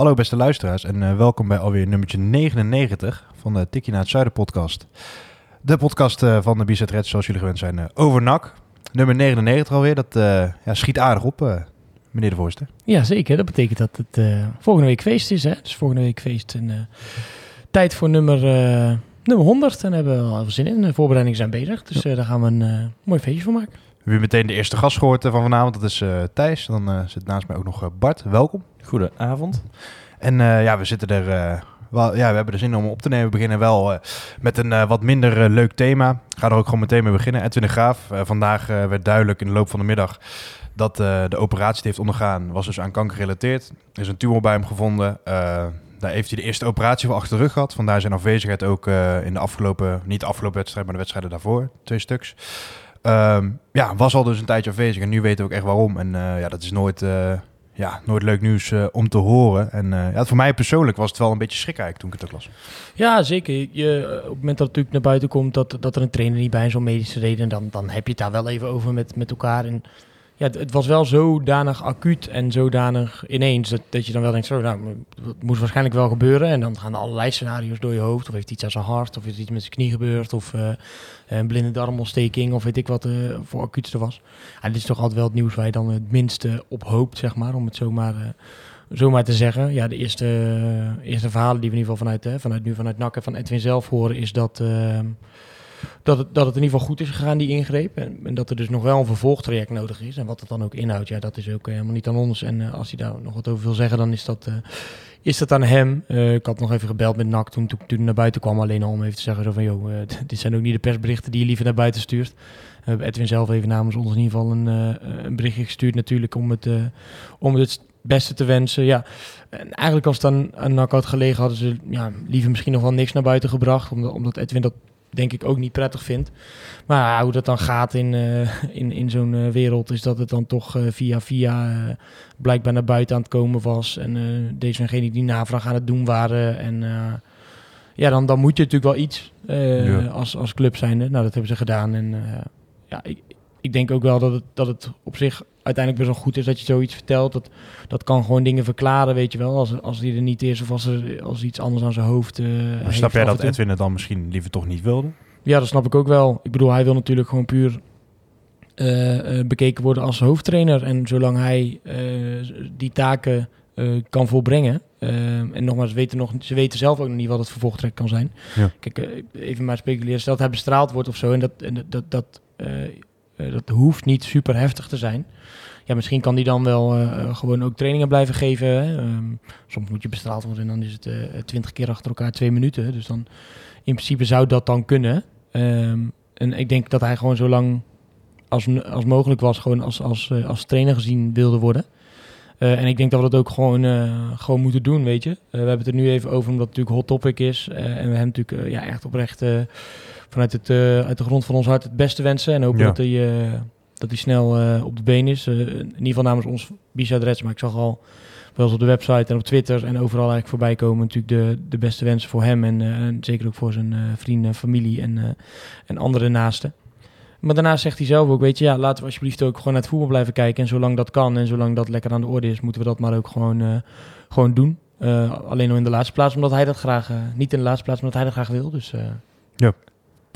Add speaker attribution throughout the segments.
Speaker 1: Hallo beste luisteraars en eh, welkom bij alweer nummertje 99 van de Tikkie naar het Zuiden podcast. De podcast eh, van de Bizet Reds zoals jullie gewend zijn eh, over NAC. Nummer 99 alweer, dat ja, schiet aardig op, meneer de voorste.
Speaker 2: Ja, zeker. Dat betekent dat het volgende week feest is. Hè? Dus volgende week feest en tijd voor nummer, nummer 100. En daar hebben we al veel zin in. De voorbereidingen zijn bezig. Dus daar gaan we een mooi feestje van maken.
Speaker 1: We hebben meteen de eerste gast gehoord eh, van vanavond, dat is Thijs. Dan zit naast mij ook nog Bart, welkom.
Speaker 3: Goedenavond.
Speaker 1: En eh, ja, we zitten er. eh, wel, ja, we hebben er zin om op te nemen. We beginnen wel eh, met een wat minder leuk thema. Ga er ook gewoon meteen mee beginnen. Edwin de Graaf. vandaag werd duidelijk in de loop van de middag dat de operatie die heeft ondergaan was dus aan kanker gerelateerd. Er is een tumor bij hem gevonden. Daar heeft hij de eerste operatie voor achter de rug gehad. Vandaar zijn afwezigheid ook in de afgelopen, niet de afgelopen wedstrijd, maar de wedstrijden daarvoor. Twee stuks. Ehm, ja, was al dus een tijdje afwezig en nu weten we ook echt waarom. En ja, dat is nooit, ja, nooit leuk nieuws eh, om te horen. En eh, ja, voor mij persoonlijk was het wel een beetje schrik eigenlijk toen ik het ook las.
Speaker 2: Ja, zeker. Je, eh, op het moment dat het natuurlijk naar buiten komt dat, dat er een trainer niet bij is om medische reden, dan, dan heb je het daar wel even over met, met elkaar. Ja, het, was wel zodanig acuut en zodanig ineens dat, dat je dan wel denkt, zo, nou, het moest waarschijnlijk wel gebeuren. En dan gaan er allerlei scenario's door je hoofd. Of heeft iets aan zijn hart, of is iets met zijn knie gebeurd, of eh, een blinde darmontsteking, of weet ik wat eh, voor acuut er was. Ja, dit is toch altijd wel het nieuws waar je dan het minste op hoopt, zeg maar, om het zomaar... eh zomaar te zeggen. Ja, de eerste, eerste verhalen die we in ieder geval vanuit, hè, vanuit nu vanuit NAC en van Edwin zelf horen, is dat, dat, het, dat het in ieder geval goed is gegaan, die ingreep. En, en dat er dus nog wel een vervolgtraject nodig is. En wat dat dan ook inhoudt, ja, dat is ook helemaal niet aan ons. En eh, als hij daar nog wat over wil zeggen, dan is dat, eh, is dat aan hem. Eh, ik had nog even gebeld met NAC toen, toen, toen naar buiten kwam. Alleen al om even te zeggen zo van, joh, eh, dit zijn ook niet de persberichten die je liever naar buiten stuurt. Edwin zelf even namens ons in ieder geval een, eh, een berichtje gestuurd natuurlijk om het, eh, om het beste te wensen. Ja, en eigenlijk als het aan, aan NAC had gelegen, hadden ze ja, liever misschien nog wel niks naar buiten gebracht. Omdat, omdat Edwin dat denk ik ook niet prettig vindt. Maar hoe dat dan gaat in, eh, in, in zo'n eh, wereld, is dat het dan toch eh, via via blijkbaar naar buiten aan het komen was. En deze en gene die navraag aan het doen waren. En ja, dan, dan moet je natuurlijk wel iets
Speaker 1: Ja.
Speaker 2: als, als club zijnde. Nou, dat hebben ze gedaan. En ja, ik, ik denk ook wel dat het, dat het op zich uiteindelijk best wel goed is dat je zoiets vertelt. Dat, dat kan gewoon dingen verklaren, weet je wel. Als, als die er niet is of als er als iets anders aan zijn hoofd eh,
Speaker 1: Maar snap jij dat. Edwin het dan misschien liever toch niet wilde?
Speaker 2: Ja, dat snap ik ook wel. Ik bedoel, hij wil natuurlijk gewoon puur eh, eh, bekeken worden als hoofdtrainer. En zolang hij die taken kan volbrengen. en nogmaals, ze weten, nog, ze weten zelf ook nog niet wat het vervolgtrek kan zijn.
Speaker 1: Ja.
Speaker 2: Kijk, even maar speculeren. Stel dat hij bestraald wordt of zo. En dat, en dat, dat, dat, dat hoeft niet super heftig te zijn. Ja, misschien kan die dan wel eh, eh, gewoon ook trainingen blijven geven. Ehm, soms moet je bestraald worden en dan is het eh, twintig keer achter elkaar twee minuten. Dus dan in principe zou dat dan kunnen. Ehm, en ik denk dat hij gewoon zo lang als, als mogelijk was, gewoon als, als, eh, als trainer gezien wilde worden. Eh, en ik denk dat we dat ook gewoon, eh, gewoon moeten doen, weet je. Eh, we hebben het er nu even over omdat het natuurlijk hot topic is. Eh, en we hem natuurlijk eh, ja, echt oprecht eh, vanuit het, eh, uit de grond van ons hart het beste wensen. En hopen
Speaker 1: Ja.
Speaker 2: dat hij, eh, dat hij snel eh, op de been is. In ieder geval namens ons Reds. Maar ik zag al wel eens op de website en op Twitter en overal eigenlijk voorbij komen natuurlijk de, de beste wensen voor hem. En, en zeker ook voor zijn vrienden, familie en, en andere naasten. Maar daarnaast zegt hij zelf ook, weet je, ja, laten we alsjeblieft ook gewoon naar het voetbal blijven kijken. En zolang dat kan en zolang dat lekker aan de orde is, moeten we dat maar ook gewoon, gewoon doen. Alleen al in de laatste plaats, omdat hij dat graag, niet in de laatste plaats, omdat hij dat graag wil. Dus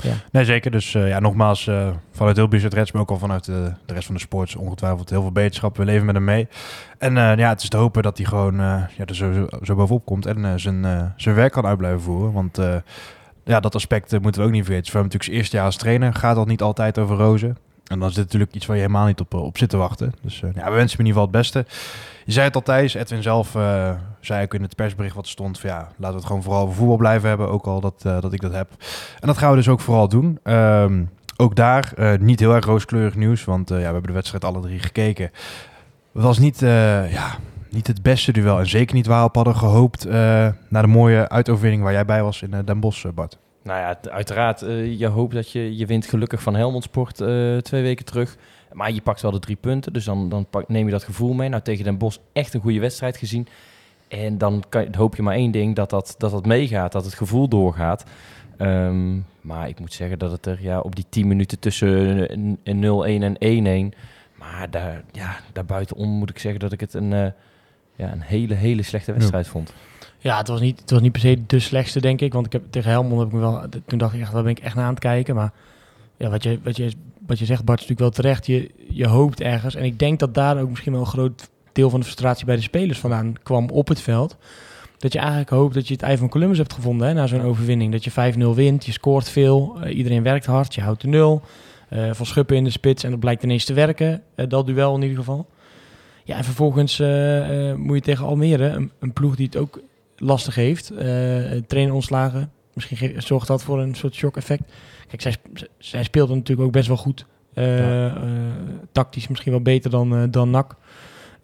Speaker 2: eh,
Speaker 1: Nee, zeker. Dus eh, ja, nogmaals, eh, vanuit heel Bizet Reds, maar ook al vanuit de, de rest van de sports, ongetwijfeld heel veel beterschap. We leven met hem mee. En eh, ja, het is te hopen dat hij gewoon eh, ja, zo, zo bovenop komt en eh, zijn, eh, zijn werk kan uit blijven voeren. Want eh, ja, dat aspect eh, moeten we ook niet vergeten. Voor hem natuurlijk zijn eerste jaar als trainer gaat dat niet altijd over rozen. En dan is dit natuurlijk iets waar je helemaal niet op, eh, op zit te wachten. Dus eh, ja, we wensen hem in ieder geval het beste. Je zei het al, Thijs. Edwin zelf eh, zei ook in het persbericht wat stond... Van, ja, laten we het gewoon vooral over voetbal blijven hebben. Ook al dat, dat ik dat heb. En dat gaan we dus ook vooral doen. Ehm, ook daar niet heel erg rooskleurig nieuws. Want ja, we hebben de wedstrijd alle drie gekeken. Het was niet, ja, niet het beste duel. En zeker niet waar we hadden gehoopt naar de mooie uitoverwinning waar jij bij was in Den Bosch, Bart.
Speaker 3: Nou ja, uiteraard. je hoopt dat je, je wint gelukkig van Helmond Sport twee weken terug. Maar je pakt wel de drie punten, dus dan, dan pak, neem je dat gevoel mee. Nou, tegen Den Bosch echt een goede wedstrijd gezien. En dan kan, hoop je maar één ding, dat dat, dat dat meegaat, dat het gevoel doorgaat. Um, maar ik moet zeggen dat het er ja, op die 10 minuten tussen 0-1 en 1-1... Maar daar, ja, daarbuitenom moet ik zeggen dat ik het een, uh, ja, een hele, hele slechte wedstrijd vond.
Speaker 2: Ja, het was, niet, het was niet per se de slechtste, denk ik. Want ik heb, tegen Helmond heb ik me wel... Toen dacht ik echt, waar ben ik echt naar aan het kijken. Maar ja, wat, je, wat, je, wat je zegt, Bart, is natuurlijk wel terecht. Je, je hoopt ergens. En ik denk dat daar ook misschien wel een groot deel van de frustratie bij de spelers vandaan kwam op het veld. Dat je eigenlijk hoopt dat je het ei van Columbus hebt gevonden hè, na zo'n overwinning. Dat je 5-0 wint, je scoort veel, uh, iedereen werkt hard, je houdt de nul. Uh, van Schuppen in de spits en dat blijkt ineens te werken. Uh, dat duel in ieder geval. Ja, en vervolgens moet je tegen Almere, een, ploeg die het ook lastig heeft. trainer ontslagen. Misschien zorgt dat voor een soort shock-effect. Kijk, zij, zij speelden natuurlijk ook best wel goed. Ja. tactisch misschien wel beter dan, dan NAC.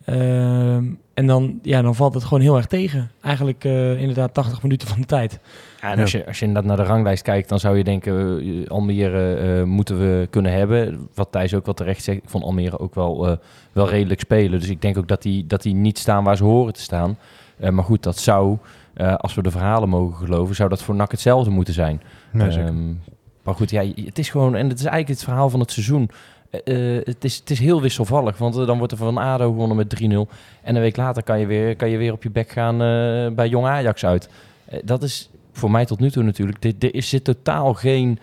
Speaker 2: Ehm, en dan, ja, dan valt het gewoon heel erg tegen. Eigenlijk uh, inderdaad 80 minuten van de tijd.
Speaker 3: Ja, en als je, als je inderdaad naar de ranglijst kijkt, dan zou je denken, uh, Almere uh, moeten we kunnen hebben. Wat Thijs ook wel terecht zegt, ik vond Almere ook wel, wel redelijk spelen. Dus ik denk ook dat die, dat die niet staan waar ze horen te staan. Maar goed, dat zou, als we de verhalen mogen geloven, zou dat voor NAC hetzelfde moeten zijn. Nee, um, maar goed, ja, het is gewoon, en het is eigenlijk het verhaal van het seizoen. Uh, het, is, het is heel wisselvallig, want dan wordt er van ADO gewonnen met 3-0. En een week later kan je weer, kan je weer op je bek gaan uh, bij Jong Ajax uit. Uh, dat is voor mij tot nu toe natuurlijk. Er, er zit totaal geen...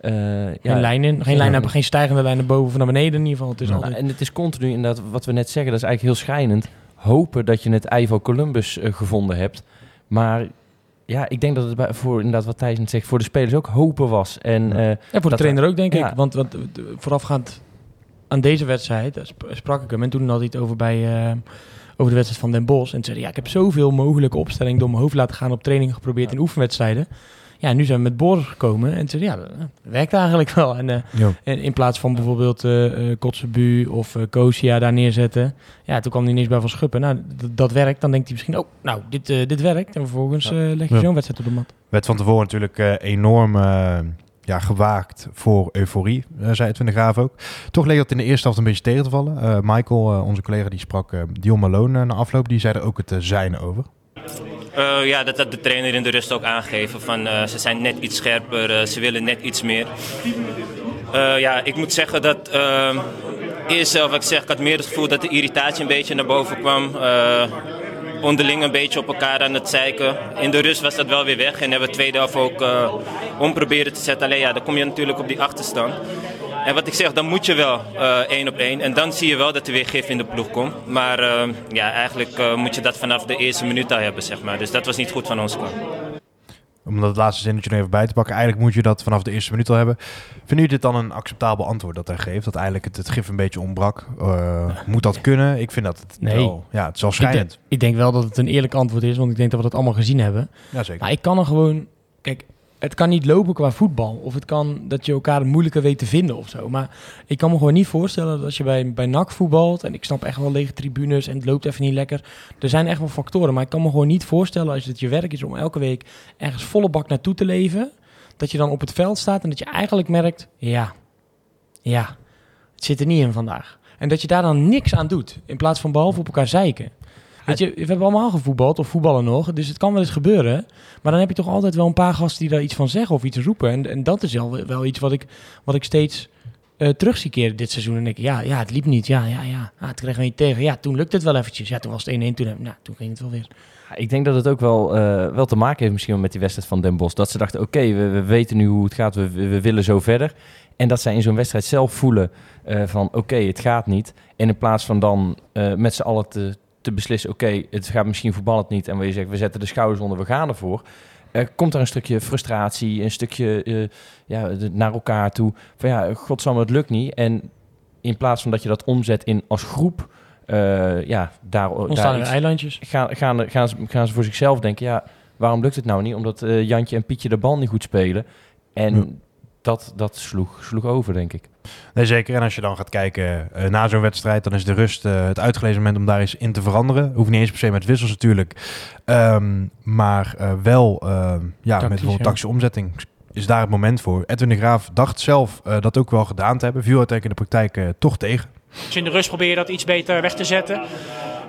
Speaker 2: geen lijn in, geen, lijn, geen stijgende lijnen boven of naar beneden in ieder geval. Het is
Speaker 3: nou, En het is continu inderdaad, wat we net zeggen, dat is eigenlijk heel schrijnend. Hopen dat je het Ivo Columbus gevonden hebt. Maar ja, ik denk dat het bij, voor inderdaad wat Thijs net zegt, voor de spelers ook hopen was. En,
Speaker 2: ja, voor de trainer ook, denk ik. Want, want voorafgaand aan deze wedstrijd sprak ik hem en toen had hij het over bij over de wedstrijd van Den Bosch. En zei ja, ik heb zoveel mogelijke opstellingen door mijn hoofd laten gaan op trainingen geprobeerd in oefenwedstrijden. Ja, nu zijn we met Boris gekomen en zei ja, dat werkt eigenlijk wel. En, uh, en in plaats van bijvoorbeeld uh, uh, Kotzebu of uh, Kosia daar neerzetten, ja, toen kwam hij niets bij van Schuppen. Nou, dat werkt. Dan denkt hij misschien, oh, nou, dit, dit werkt. En vervolgens leg je zo'n wedstrijd op de mat.
Speaker 1: Werd van tevoren natuurlijk enorm ja, gewaakt voor euforie, zei het van de Graaf ook. Toch leek dat in de eerste helft een beetje tegen te vallen. Uh, Michael, uh, onze collega, die sprak Dion Malone na afloop. Die zei er ook het zijn over.
Speaker 4: Ja, dat had de trainer in de rust ook aangegeven. Van, ze zijn net iets scherper, ze willen net iets meer. ja, ik moet zeggen dat eerst zelf, ik zeg, ik had meer het gevoel dat de irritatie een beetje naar boven kwam onderling een beetje op elkaar aan het zeiken. In de rust was dat wel weer weg en hebben we tweede helft ook om proberen te zetten. Alleen ja, dan kom je natuurlijk op die achterstand. En wat ik zeg, dan moet je wel uh, één op één. En dan zie je wel dat er weer gif in de ploeg komt. Maar uh, ja, eigenlijk moet je dat vanaf de eerste minuut al hebben, zeg maar. Dus dat was niet goed van ons kant
Speaker 1: om dat laatste zinnetje nog even bij te pakken. Eigenlijk moet je dat vanaf de eerste minuut al hebben. Vinden jullie dit dan een acceptabel antwoord dat hij geeft? Dat eigenlijk het, het gif een beetje ontbrak? Uh, moet dat kunnen? Ik vind dat het nee. wel, ja, het is wel schrijnend.
Speaker 2: Ik, ik, denk wel dat het een eerlijk antwoord is, want ik denk dat we dat allemaal gezien hebben.
Speaker 1: Ja, zeker.
Speaker 2: Maar ik kan er gewoon... Kijk, het kan niet lopen qua voetbal. Of het kan dat je elkaar moeilijker weet te vinden of zo. Maar ik kan me gewoon niet voorstellen dat als je bij, bij NAC voetbalt... en ik snap echt wel lege tribunes en het loopt even niet lekker. Er zijn echt wel factoren. Maar ik kan me gewoon niet voorstellen als het je werk is om elke week ergens volle bak naartoe te leven... dat je dan op het veld staat en dat je eigenlijk merkt... ja, ja, het zit er niet in vandaag. En dat je daar dan niks aan doet. In plaats van behalve op elkaar zeiken. Weet je, we hebben allemaal gevoetbald of voetballen nog, dus het kan wel eens gebeuren. Maar dan heb je toch altijd wel een paar gasten die daar iets van zeggen of iets roepen. En, en dat is wel, wel iets wat ik, wat ik steeds uh, terug zie keren dit seizoen. En ik, ja, ja, het liep niet. Ja, ja, ja. Ah, het kregen we niet tegen. Ja, toen lukte het wel eventjes. Ja, toen was het 1-1. Toen, nou, toen ging het wel weer.
Speaker 3: Ik denk dat het ook wel, uh, wel te maken heeft misschien met die wedstrijd van Den Bosch. Dat ze dachten, oké, we, we, weten nu hoe het gaat. We, we, willen zo verder. En dat zij in zo'n wedstrijd zelf voelen uh, van, oké, het gaat niet. En in plaats van dan met z'n allen te, te beslissen, oké, het gaat misschien voetballend niet. En waar je zegt, we zetten de schouders onder, we gaan ervoor. Er komt er een stukje frustratie, een stukje uh, ja, naar elkaar toe. Van ja, godsamme, het lukt niet. En in plaats van dat je dat omzet in als groep... Uh, ja, daar,
Speaker 2: Ontstaan daar eilandjes.
Speaker 3: Gaan, gaan, gaan, ze, gaan ze voor zichzelf denken, ja, waarom lukt het nou niet? Omdat uh, Jantje en Pietje de bal niet goed spelen. En dat, dat sloeg, sloeg over, denk ik.
Speaker 1: Nee, zeker. En als je dan gaat kijken uh, na zo'n wedstrijd, dan is de rust uh, het uitgelezen moment om daar eens in te veranderen. Hoeft niet eens per se met wissels natuurlijk. Um, maar uh, wel ehm, ja, met bijvoorbeeld ja. tactische omzetting is daar het moment voor. Edwin de Graaf dacht zelf dat ook wel gedaan te hebben. Viel uiteindelijk in de praktijk toch tegen.
Speaker 5: Dus in de rust probeer je dat iets beter weg te zetten.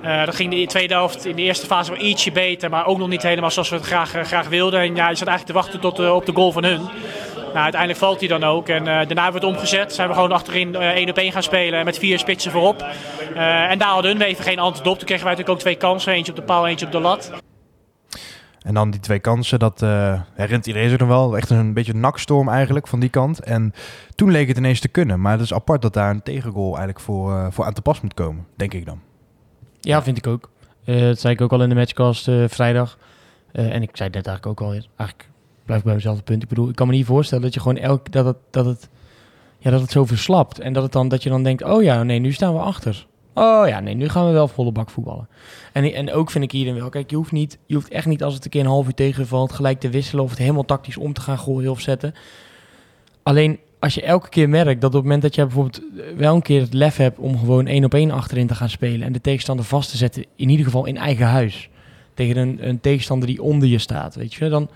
Speaker 5: Uh, dat ging de tweede helft in de eerste fase wel ietsje beter, maar ook nog niet helemaal zoals we het graag, uh, graag wilden. En ja, je zat eigenlijk te wachten tot, uh, op de goal van hun. Nou, uiteindelijk valt hij dan ook. En daarna hebben we het omgezet. Zijn we gewoon achterin één op één gaan spelen met vier spitsen voorop. en daar hadden hun even geen antwoord op. Toen kregen wij natuurlijk ook twee kansen. Eentje op de paal, eentje op de lat.
Speaker 1: En dan die twee kansen, dat uh, herinnert iedereen zich nog wel. Echt een beetje een nakstorm eigenlijk van die kant. En toen leek het ineens te kunnen. Maar het is apart dat daar een tegengoal eigenlijk voor, uh, voor aan te pas moet komen, denk ik dan.
Speaker 2: Ja, vind ik ook. Uh, dat zei ik ook al in de matchcast vrijdag. en ik zei net eigenlijk ook al. Eigenlijk blijf bij mezelf het punt. Ik bedoel, ik kan me niet voorstellen dat je gewoon elk dat het, dat het, ja, dat het zo verslapt. En dat, het dan, dat je dan denkt, oh ja, nee, nu staan we achter. Oh ja, nee, nu gaan we wel volle bak voetballen. En, en ook vind ik hierin wel, kijk, je hoeft, niet, je hoeft echt niet als het een keer een half uur tegenvalt, gelijk te wisselen of het helemaal tactisch om te gaan gooien of zetten. Alleen als je elke keer merkt dat op het moment dat je bijvoorbeeld wel een keer het lef hebt om gewoon één op één achterin te gaan spelen en de tegenstander vast te zetten, in ieder geval in eigen huis, tegen een, een tegenstander die onder je staat, weet je, dan,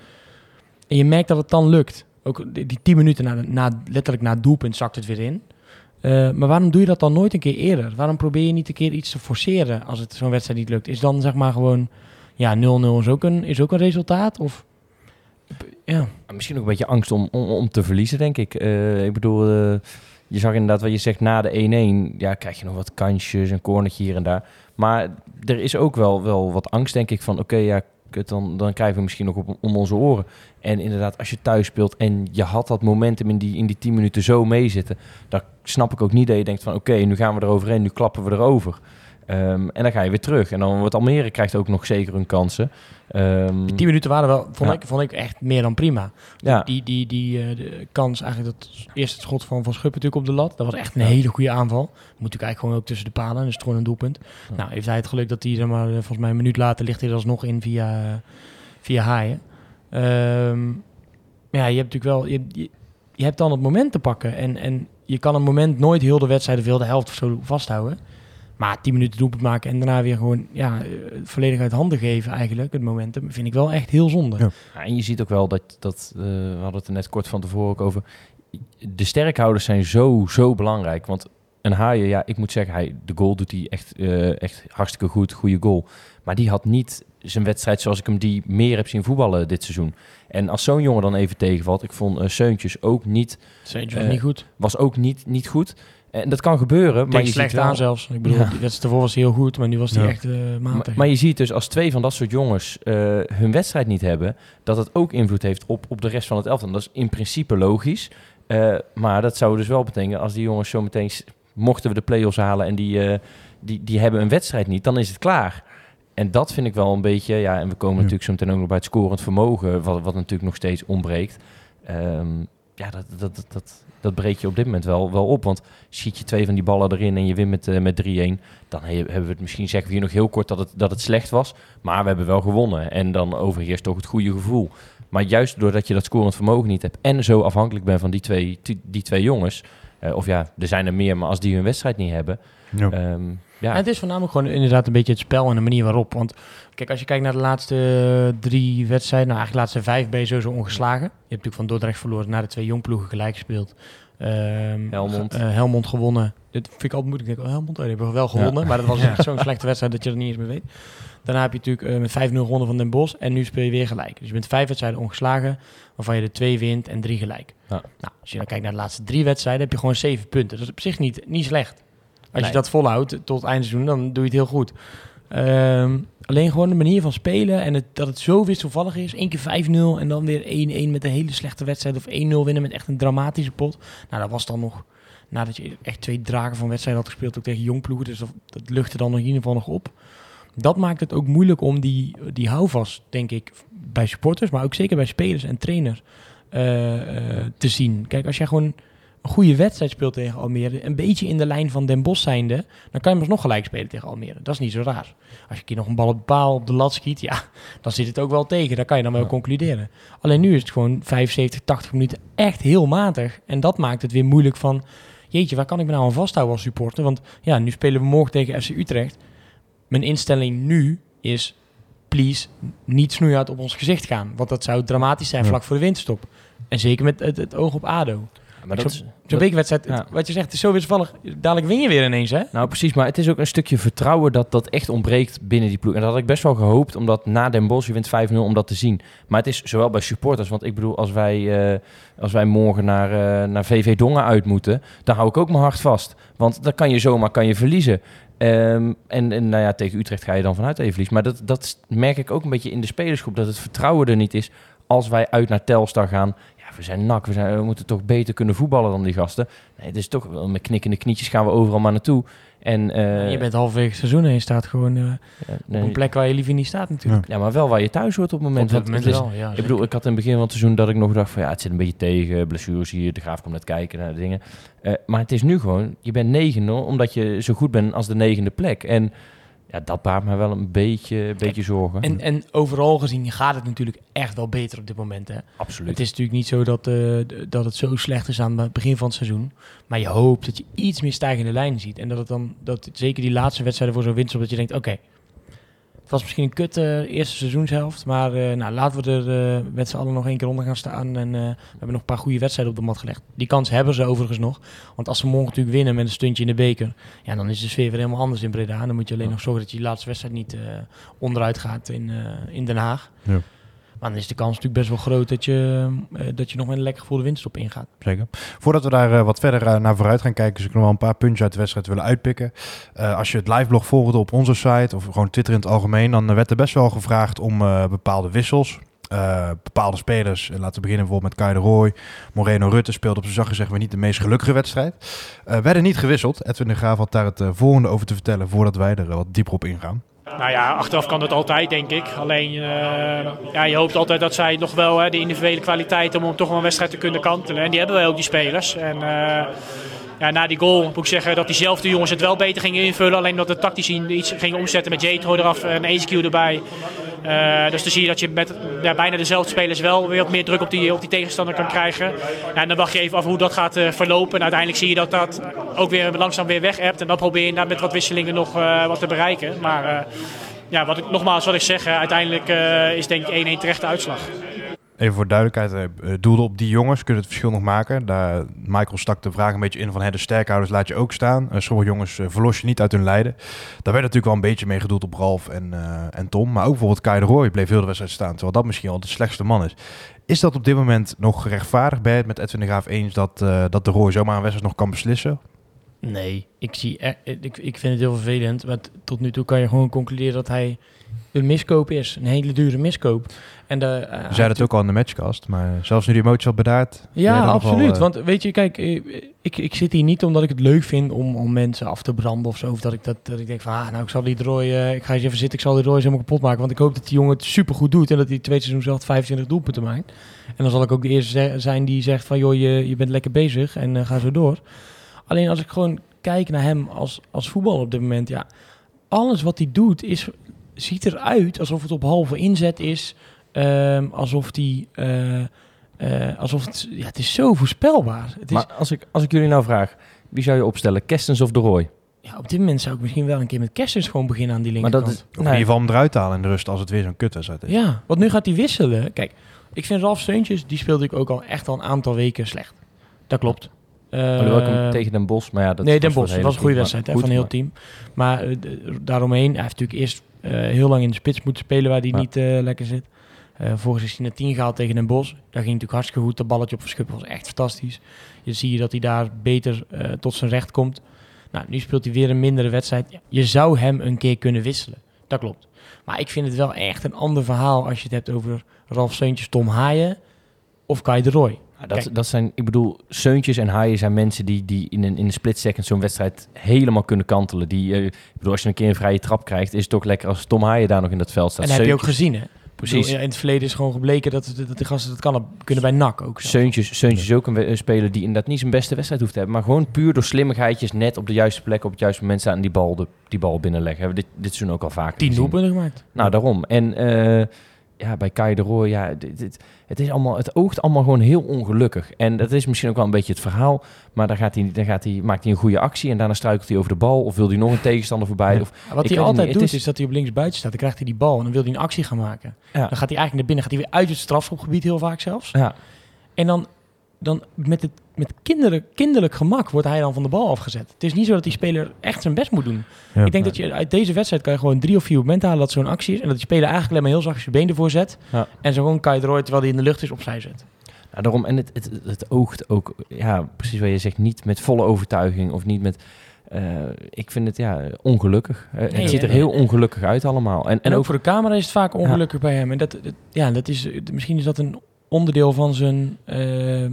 Speaker 2: en je merkt dat het dan lukt. Ook die tien minuten na, na, letterlijk na het doelpunt zakt het weer in. Uh, maar waarom doe je dat dan nooit een keer eerder? Waarom probeer je niet een keer iets te forceren als het zo'n wedstrijd niet lukt? Is dan zeg maar gewoon, ja, 0-0 is, ook een, is ook een resultaat? Of, ja.
Speaker 3: Misschien ook een beetje angst om, om, te verliezen, denk ik. Uh, ik bedoel, uh, je zag inderdaad wat je zegt, na de 1-1, ja, krijg je nog wat kansjes, een cornertje hier en daar. Maar er is ook wel, wel wat angst, denk ik, van oké, okay, ja, dan, dan krijgen we misschien nog op, om onze oren. En inderdaad, als je thuis speelt en je had dat momentum in die, in die 10 minuten zo meezitten, dan snap ik ook niet dat je denkt van oké, nu gaan we eroverheen, nu klappen we erover. Um, en dan ga je weer terug. En dan wordt Almere krijgt ook nog zeker hun kansen.
Speaker 2: Um, die 10 minuten waren wel, vond, ja. ik, vond ik echt meer dan prima. Ja. Die, die, die uh, de kans, eigenlijk dat eerste schot van Van Schuppen natuurlijk op de lat. Dat was echt een ja. hele goede aanval. Moet natuurlijk eigenlijk gewoon ook tussen de palen. Dus gewoon een doelpunt. Nou, heeft hij het geluk dat hij er maar volgens mij een minuut later ligt hij er alsnog in via, via haaien. Um, ja, je hebt natuurlijk wel, je, je, je hebt dan het moment te pakken. En, en je kan een moment nooit heel de wedstrijd of heel de helft of zo vasthouden. Maar 10 minuten doelpunt maken en daarna weer gewoon ja, volledig uit handen geven eigenlijk, het momentum, vind ik wel echt heel zonde. Ja.
Speaker 3: Ja, en je ziet ook wel dat, dat uh, we hadden het er net kort van tevoren ook over, de sterkhouders zijn zo, zo belangrijk. Want een Haaien, ja, ik moet zeggen, hij, de goal doet hij echt, uh, echt hartstikke goed, goede goal. Maar die had niet zijn wedstrijd zoals ik hem die meer heb zien voetballen dit seizoen. En als zo'n jongen dan even tegenvalt, ik vond uh, Seuntjes ook niet...
Speaker 2: Seuntjes was niet goed.
Speaker 3: Was ook niet, niet goed. En dat kan gebeuren. maar je
Speaker 2: slecht
Speaker 3: ziet
Speaker 2: aan zelfs. Ik bedoel, ja. die wedstrijd ervoor was heel goed, maar nu was hij ja. echt uh, matig.
Speaker 3: Maar, maar, je ziet dus als twee van dat soort jongens uh, hun wedstrijd niet hebben, dat het ook invloed heeft op, op de rest van het elftal. Dat is in principe logisch. Uh, maar dat zou dus wel betekenen als die jongens zo meteen, mochten we de play-offs halen en die, die, die hebben een wedstrijd niet, dan is het klaar. En dat vind ik wel een beetje, ja, en we komen ja. natuurlijk zo meteen ook nog bij het scorend vermogen, wat, wat natuurlijk nog steeds ontbreekt. Um, ja, dat, dat, dat, dat, dat breek je op dit moment wel, wel op. Want schiet je twee van die ballen erin en je wint met, uh, met 3-1, dan he, hebben we het misschien, zeggen we hier nog heel kort dat het, dat het slecht was. Maar we hebben wel gewonnen. En dan overheerst toch het goede gevoel. Maar juist doordat je dat scorend vermogen niet hebt en zo afhankelijk bent van die twee, die, twee jongens, uh, of ja, er zijn er meer, maar als die hun wedstrijd niet hebben, ja. Um,
Speaker 2: ja. En het is voornamelijk gewoon inderdaad een beetje het spel en de manier waarop. Want kijk, als je kijkt naar de laatste drie wedstrijden, nou eigenlijk de laatste vijf ben je sowieso ongeslagen. Je hebt natuurlijk van Dordrecht verloren, naar de twee jongploegen gelijk gespeeld. Um,
Speaker 3: Helmond.
Speaker 2: Uh, Helmond gewonnen. Dit vind ik altijd moeilijk. Ik denk, oh, Helmond, oh, die hebben wel gewonnen. Ja. Maar dat was echt zo'n slechte wedstrijd dat je er niet eens meer weet. Daarna heb je natuurlijk uh, met 5-0 gewonnen van Den Bosch. En nu speel je weer gelijk. Dus je bent vijf wedstrijden ongeslagen. Waarvan je er twee wint en drie gelijk. Ja. Nou, als je dan kijkt naar de laatste drie wedstrijden, heb je gewoon zeven punten. Dat is op zich niet, niet slecht. Als nee. je dat volhoudt tot het seizoen, dan doe je het heel goed. Um, alleen gewoon de manier van spelen en het, dat het zo wisselvallig is. Eén keer 5-0 en dan weer 1-1 met een hele slechte wedstrijd. Of 1-0 winnen met echt een dramatische pot. Nou, dat was dan nog nadat je echt twee dragen van wedstrijd had gespeeld. Ook tegen jongploegen. Dus dat, dat luchtte dan nog in ieder geval nog op. Dat maakt het ook moeilijk om die, die houvast, denk ik, bij supporters. Maar ook zeker bij spelers en trainers uh, uh, te zien. Kijk, als jij gewoon goede wedstrijd speelt tegen Almere, een beetje in de lijn van Den Bosch zijnde, dan kan je nog gelijk spelen tegen Almere. Dat is niet zo raar. Als je keer nog een bal op de paal op de lat schiet, ja, dan zit het ook wel tegen. Daar kan je dan wel ja. concluderen. Alleen nu is het gewoon 75, 80 minuten echt heel matig. En dat maakt het weer moeilijk van, jeetje, waar kan ik me nou aan vasthouden als supporter? Want ja, nu spelen we morgen tegen FC Utrecht. Mijn instelling nu is, please, niet snoeihard op ons gezicht gaan. Want dat zou dramatisch zijn vlak voor de winterstop. En zeker met het, het oog op ADO.
Speaker 3: Maar dat is,
Speaker 2: Zo'n bekerwedstrijd,
Speaker 3: ja.
Speaker 2: wat je zegt, het is zo wisselvallig. Dadelijk win je weer ineens, hè?
Speaker 3: Nou, precies. Maar het is ook een stukje vertrouwen dat dat echt ontbreekt binnen die ploeg. En dat had ik best wel gehoopt, omdat na Den Bosch, je wint 5-0, om dat te zien. Maar het is zowel bij supporters, want ik bedoel, als wij, eh, als wij morgen naar, eh, naar VV Dongen uit moeten, dan hou ik ook mijn hart vast. Want dan kan je zomaar kan je verliezen. Ehm, en, en nou ja, tegen Utrecht ga je dan vanuit even verlies. Maar dat, dat merk ik ook een beetje in de spelersgroep, dat het vertrouwen er niet is als wij uit naar Telstar gaan. We zijn nak, we, zijn, we moeten toch beter kunnen voetballen dan die gasten. Nee, het is toch wel met knikkende knietjes gaan we overal maar naartoe. En, eh,
Speaker 2: je bent halverwege het seizoen en je staat gewoon eh,
Speaker 3: ja,
Speaker 2: op een plek waar je liever niet staat natuurlijk.
Speaker 3: ja, maar wel waar je thuis hoort op het moment.
Speaker 2: Op dat
Speaker 3: Want
Speaker 2: moment
Speaker 3: het is-
Speaker 2: wel, ja.
Speaker 3: ik bedoel, ik had in het begin van het seizoen dat ik nog dacht van ja, het zit een beetje tegen, blessures hier, de graaf komt net kijken naar de dingen. Eh, maar het is nu gewoon, je bent negende omdat je zo goed bent als de negende plek. En ja, dat baart mij wel een beetje, een beetje zorgen.
Speaker 2: En, en overal gezien gaat het natuurlijk echt wel beter op dit moment. Hè?
Speaker 3: Absoluut.
Speaker 2: Het is natuurlijk niet zo dat, eh, dat het zo slecht is aan het begin van het seizoen. Maar je hoopt dat je iets meer stijgende lijnen ziet. En dat het dan, dat zeker die laatste wedstrijden voor zo'n winst, dat je denkt, oké, het was misschien een kut eh, eerste seizoenshelft. Maar eh, nou, laten we er eh, met z'n allen nog één keer onder gaan staan. En eh, we hebben nog een paar goede wedstrijden op de mat gelegd. Die kans hebben ze overigens nog. Want als ze morgen natuurlijk winnen met een stuntje in de beker, ja, dan is de sfeer weer helemaal anders in Breda. Dan moet je alleen nog zorgen dat je die laatste wedstrijd niet onderuit gaat in, in Den Haag.
Speaker 1: Ja.
Speaker 2: Maar dan is de kans natuurlijk best wel groot dat je, eh, dat je nog met een lekker gevoelde winststop ingaat.
Speaker 1: Zeker. Voordat we daar eh, wat verder eh, naar vooruit gaan kijken, zou ik nog wel een paar puntjes uit de wedstrijd willen uitpikken. Als je het liveblog volgde op onze site of gewoon Twitter in het algemeen, dan werd er best wel gevraagd om bepaalde wissels. Bepaalde spelers, laten we beginnen bijvoorbeeld met Kai de Roy. Moreno Rutte speelde op zijn zachtje zeg maar niet de meest gelukkige wedstrijd. Eh, werden niet gewisseld. Edwin de Graaf had daar het volgende over te vertellen voordat wij er wat dieper op ingaan.
Speaker 5: Nou ja, achteraf kan dat altijd, denk ik. Alleen, eh, ja, je hoopt altijd dat zij nog wel hè, de individuele kwaliteit om, om toch een wedstrijd te kunnen kantelen. En die hebben wij ook, die spelers. En eh, ja, na die goal moet ik zeggen dat diezelfde jongens het wel beter gingen invullen. Alleen dat de tactisch iets gingen omzetten met Jatro eraf en ACQ erbij. Eh, dus dan zie je dat je met bijna dezelfde spelers wel weer wat meer druk op die, op die tegenstander kan krijgen. Ja, en dan wacht je even af hoe dat gaat eh, verlopen. En uiteindelijk zie je dat dat ook weer langzaam weer weg hebt. En dan probeer je daar met wat wisselingen nog eh, wat te bereiken. Maar ja, wat ik, nogmaals wat ik zeg, uiteindelijk is denk ik 1-1 terechte uitslag.
Speaker 1: Even voor duidelijkheid, eh, doelde op die jongens, kunnen het verschil nog maken. Daar, Michael stak de vraag een beetje in van hè, de sterkhouders laat je ook staan. Eh, sommige jongens eh, verlos je niet uit hun lijden. Daar werd natuurlijk wel een beetje mee gedoeld op Ralf en, eh, en Tom. Maar ook bijvoorbeeld Kai de Roy bleef heel de wedstrijd staan. Terwijl dat misschien al de slechtste man is. Is dat op dit moment nog rechtvaardig? Ben je het met Edwin de Graaf eens dat, eh, dat de Roy zomaar een wedstrijd nog kan beslissen?
Speaker 2: Nee, ik, zie, ik, ik vind het heel vervelend. Maar tot nu toe kan je gewoon concluderen dat hij een miskoop is. Een hele dure miskoop. En de, eh,
Speaker 1: We zeiden het ook al in de matchcast. Maar zelfs nu die emotie wat bedaard.
Speaker 2: Ja, absoluut.
Speaker 1: eh,
Speaker 2: Want weet je, kijk, eh, ik, ik zit hier niet omdat ik het leuk vind om, om mensen af te branden of zo. Of dat ik, dat, dat ik denk van, ah, nou, ik zal die Roy, ik ga eens even zitten, ik zal die Roy eens helemaal kapot maken. Want ik hoop dat die jongen het supergoed doet en dat hij twee seizoen zelf 25 doelpunten maakt. En dan zal ik ook de eerste zijn die zegt van, joh, je, je bent lekker bezig en ga zo door. Alleen als ik gewoon kijk naar hem als, als voetballer op dit moment, ja, alles wat hij doet is, ziet eruit alsof het op halve inzet is. Ehm, alsof die, eh, eh, alsof het, ja, het is zo voorspelbaar. Het is,
Speaker 3: Maar als ik, als ik jullie nou vraag, wie zou je opstellen? Kerstens of de Roy?
Speaker 2: ja, op dit moment zou ik misschien wel een keer met Kerstens gewoon beginnen aan die
Speaker 3: Maar
Speaker 2: linkerkant.
Speaker 3: dat is,
Speaker 1: Of in
Speaker 3: nee,
Speaker 1: ieder geval hem eruit halen in de rust als het weer zo'n kutwedstrijd is.
Speaker 2: Ja, want nu gaat hij wisselen. Kijk, ik vind Ralf Steuntjes, die speelde ik ook al echt al een aantal weken slecht. Dat klopt. Eh,
Speaker 3: tegen Den Bosch, maar ja, dat
Speaker 2: nee, Den Dat was een goede wedstrijd hè,
Speaker 3: maar
Speaker 2: van heel team. Maar eh, daaromheen, hij heeft natuurlijk eerst eh, heel lang in de spits moeten spelen waar hij
Speaker 3: Ja.
Speaker 2: niet eh, lekker zit. Eh volgens is hij naar 10 gehaald tegen Den Bosch. Daar ging natuurlijk hartstikke goed. Dat balletje op Verschuppen was echt fantastisch. Je zie je dat hij daar beter eh, tot zijn recht komt. Nou, nu speelt hij weer een mindere wedstrijd. Ja, Je zou hem een keer kunnen wisselen. Dat klopt. Maar ik vind het wel echt een ander verhaal als je het hebt over Ralf Seuntjes, Tom Haaien of Kai de Roy.
Speaker 3: Ja, dat,
Speaker 2: Kijk.
Speaker 3: dat zijn, ik bedoel, Seuntjes en Haaien zijn mensen die, die in een, in een split second zo'n wedstrijd helemaal kunnen kantelen. Die, eh, ik bedoel, als je een keer een vrije trap krijgt, is het toch lekker als Tom Haaien daar nog in dat veld staat.
Speaker 2: en dat heb je ook gezien, hè?
Speaker 3: Precies.
Speaker 2: In het verleden is gewoon gebleken dat, dat de gasten dat kan, kunnen bij NAC ook. zelfs.
Speaker 3: Seuntjes, Seuntjes is ook een, speler die inderdaad niet zijn beste wedstrijd hoeft te hebben. Maar gewoon puur door slimmigheidjes net op de juiste plek, op het juiste moment staan en die bal, de, die bal binnenleggen. Hebben dit, dit seizoen ook al vaak
Speaker 2: Tien doelpunten gemaakt.
Speaker 3: Nou, daarom. En eh, ja, bij Kai de Roy, ja, dit, dit- het, is allemaal, het oogt allemaal gewoon heel ongelukkig. En dat is misschien ook wel een beetje het verhaal. Maar dan, gaat hij, dan gaat hij, maakt hij een goede actie en daarna struikelt hij over de bal. Of wil hij nog een tegenstander voorbij. Of,
Speaker 2: Wat hij altijd doet,
Speaker 3: is-
Speaker 2: is... dat hij op links buiten staat. Dan krijgt hij die bal en dan wil hij een actie gaan maken.
Speaker 3: Ja.
Speaker 2: Dan gaat hij eigenlijk naar binnen, gaat hij weer uit het strafschopgebied heel vaak zelfs.
Speaker 3: ja,
Speaker 2: En dan, dan met, het, met kinderlijk, kinderlijk gemak wordt hij dan van de bal afgezet. Het is niet zo dat die speler echt zijn best moet doen.
Speaker 1: Ja.
Speaker 2: Ik denk dat je uit deze wedstrijd kan je gewoon drie of vier momenten halen dat zo'n actie is. En dat die speler eigenlijk alleen maar heel zachtjes zijn been ervoor zet.
Speaker 3: Ja.
Speaker 2: En zo gewoon Kai de Roy, terwijl hij in de lucht is, opzij zet.
Speaker 3: Nou, daarom, en het, het, het oogt ook, ja, precies wat je zegt, niet met volle overtuiging of niet met. eh, ik vind het ja ongelukkig.
Speaker 2: Nee,
Speaker 3: het ziet er heel ongelukkig uit allemaal. En,
Speaker 2: En,
Speaker 3: en
Speaker 2: ook
Speaker 3: ook
Speaker 2: voor de camera is het vaak ongelukkig bij hem. En dat, dat- ja, dat is, misschien is dat een onderdeel van zijn, ehm,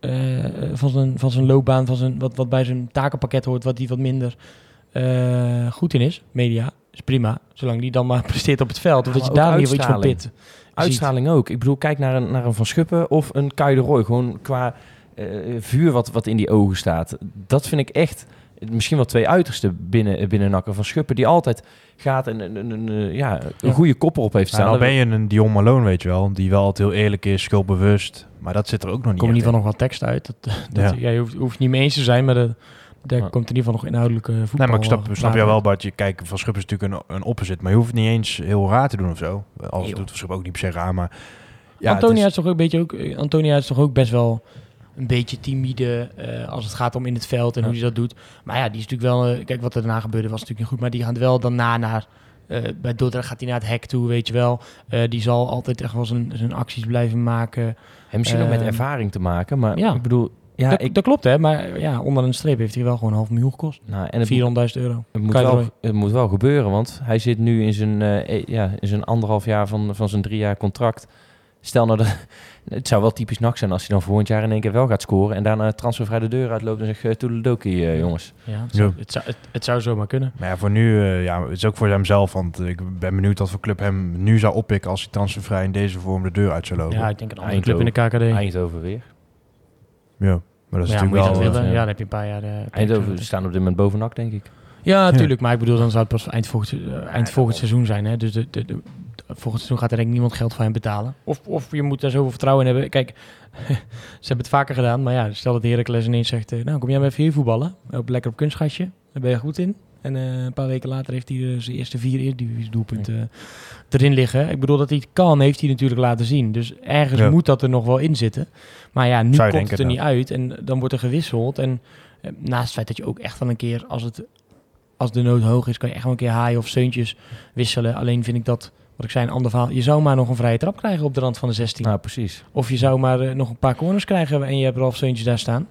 Speaker 2: eh, van zijn, van zijn loopbaan, van zijn, wat, wat bij zijn takenpakket hoort, wat hij wat minder eh, goed in is. Media is prima, zolang die dan maar presteert op het veld. Of
Speaker 3: Ja,
Speaker 2: dat je daar geval iets van pit.
Speaker 3: uitstraling ook. Ik bedoel, kijk naar een, naar een Van Schuppen of een Kai de Roy. Gewoon qua eh, vuur wat, wat in die ogen staat. Dat vind ik echt misschien wel twee uitersten binnen, binnen Nakken. Van Schuppen die altijd gaat en een, een, een, eh, ja, een
Speaker 2: Ja.
Speaker 3: goede kop erop heeft staan.
Speaker 1: dan ben je een Dion Malone, weet je wel. Die wel altijd heel eerlijk is, schuldbewust. Maar dat zit er ook nog
Speaker 2: Er
Speaker 1: niet
Speaker 2: komt in ieder geval nog wat tekst uit. Dat, dat,
Speaker 1: Ja.
Speaker 2: ja. je hoeft, hoeft niet mee eens te zijn, maar de, daar
Speaker 3: Ja.
Speaker 2: komt in ieder geval nog inhoudelijke voetbal.
Speaker 1: Nee, maar ik snap,
Speaker 2: eh,
Speaker 1: snap jou wel. Bart. Je, kijk, Van Schuppen is natuurlijk een, een opposite. Maar je hoeft het niet eens heel raar te doen of zo. Als
Speaker 2: Nee,
Speaker 1: doet Van Schuppen ook niet per se raar, maar... Ja,
Speaker 2: Antonia, is toch ook een beetje ook, eh, Antonia is toch ook best wel een beetje timide eh, als het gaat om in het veld en
Speaker 3: Ja.
Speaker 2: hoe hij dat doet. Maar ja, die is natuurlijk wel... eh, kijk, wat er daarna gebeurde was natuurlijk niet goed. Maar die gaat wel dan na naar... eh, bij Dordrecht gaat hij naar het hek toe, weet je wel. Die zal altijd echt wel zijn, zijn acties blijven maken.
Speaker 3: En misschien ook met
Speaker 2: Ehm,
Speaker 3: ervaring te maken. Maar
Speaker 2: ja.
Speaker 3: ik bedoel, ja,
Speaker 2: dat,
Speaker 3: ik,
Speaker 2: dat klopt, hè. Maar ja, onder een streep heeft hij wel gewoon een half miljoen gekost. 400.000
Speaker 3: nou, en het,
Speaker 2: euro.
Speaker 3: Het moet, wel, het moet wel gebeuren, want hij zit nu in zijn, eh, ja, in zijn anderhalf jaar van, van zijn drie jaar contract. Stel nou dat... Het zou wel typisch nak zijn als hij dan volgend jaar in één keer wel gaat scoren... en daarna transfervrij de deur uitloopt en zegt... Uh, toedeledokie, jongens.
Speaker 2: Ja, het
Speaker 1: Ja.
Speaker 2: zou, het, zou, het, het zou zomaar kunnen.
Speaker 1: Maar ja, voor nu, eh, ja, het is ook voor hemzelf. Want ik ben benieuwd wat voor club hem nu zou oppikken als hij transfervrij in deze vorm de deur uit zou lopen.
Speaker 2: Ja,
Speaker 1: Ja,
Speaker 2: ik denk een andere club in de KKD.
Speaker 3: Eindhoven weer.
Speaker 1: maar dat is
Speaker 2: Maar ja, moet
Speaker 1: natuurlijk
Speaker 2: je dat
Speaker 1: wel...
Speaker 2: willen? Ja, dan heb je een paar jaar...
Speaker 3: Eindhoven staan op dit moment boven NAC, denk ik.
Speaker 2: Ja, natuurlijk. Maar ik bedoel, dan zou het pas eind volgend, eind volgend seizoen zijn. Hè? Dus de, de, de- volgend seizoen gaat er denk ik niemand geld voor hem betalen. Of, of je moet daar zoveel vertrouwen in hebben. Kijk, ze hebben het vaker gedaan. Maar ja, stel dat Heracles ineens zegt... eh, nou, kom jij maar even hier voetballen. Op, lekker op kunstgasje. Daar ben je goed in. En eh, een paar weken later heeft hij zijn eerste vier doelpunten eh, erin liggen. Ik bedoel, dat hij het kan, heeft hij natuurlijk laten zien. Dus ergens
Speaker 1: Ja.
Speaker 2: moet dat er nog wel in zitten. Maar ja, nu
Speaker 1: Zou
Speaker 2: komt het er niet uit. En dan wordt er gewisseld. En naast het feit dat je ook echt wel een keer, als, het, als de nood hoog is, kan je echt wel een keer haaien of steuntjes wisselen. Alleen vind ik dat, wat ik zei, een ander verhaal. Je zou maar nog een vrije trap krijgen op de rand van de 16.
Speaker 3: Nou, precies.
Speaker 2: Of je zou maar eh, nog een paar corners krijgen en je hebt Ralf Steuntjes daar staan.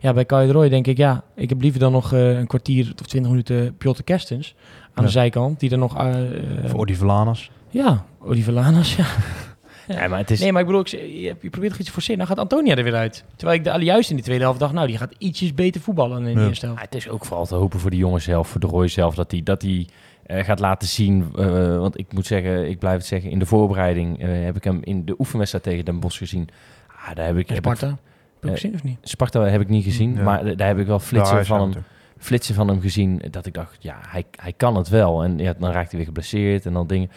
Speaker 1: Ja.
Speaker 2: bij Kai de Roy denk ik, ja, ik heb liever dan nog eh, een kwartier of twintig minuten Piotr Kerstens aan
Speaker 1: Ja.
Speaker 2: de zijkant. Die er nog... eh, eh,
Speaker 1: Voor Verlanas.
Speaker 2: ja, Oliver Lanas, ja.
Speaker 3: Ja, maar het is...
Speaker 2: Nee, maar ik bedoel, ik, je, je probeert toch iets te forceren. Dan gaat Antonia er weer uit. Terwijl ik de, juist in die tweede helft dacht, nou, die gaat ietsjes beter voetballen dan in de
Speaker 1: Ja.
Speaker 2: eerste
Speaker 3: Ja,
Speaker 2: helft.
Speaker 3: het is ook vooral te hopen voor de jongen zelf, voor de Roy zelf, dat hij dat hij eh, gaat laten zien. eh, want ik moet zeggen, ik blijf het zeggen, in de voorbereiding eh, heb ik hem in de oefenwedstrijd tegen Den Bosch gezien. Ah, daar heb ik,
Speaker 2: En
Speaker 3: heb ik-
Speaker 2: Sparta? Heb
Speaker 3: Eh,
Speaker 2: gezien of niet?
Speaker 3: Sparta heb ik niet gezien,
Speaker 1: Ja.
Speaker 3: maar daar heb ik wel flitsen van, hem, flitsen van hem gezien. Dat ik dacht, ja, hij, hij kan het wel. En ja, dan raakt hij weer geblesseerd en dan dingen.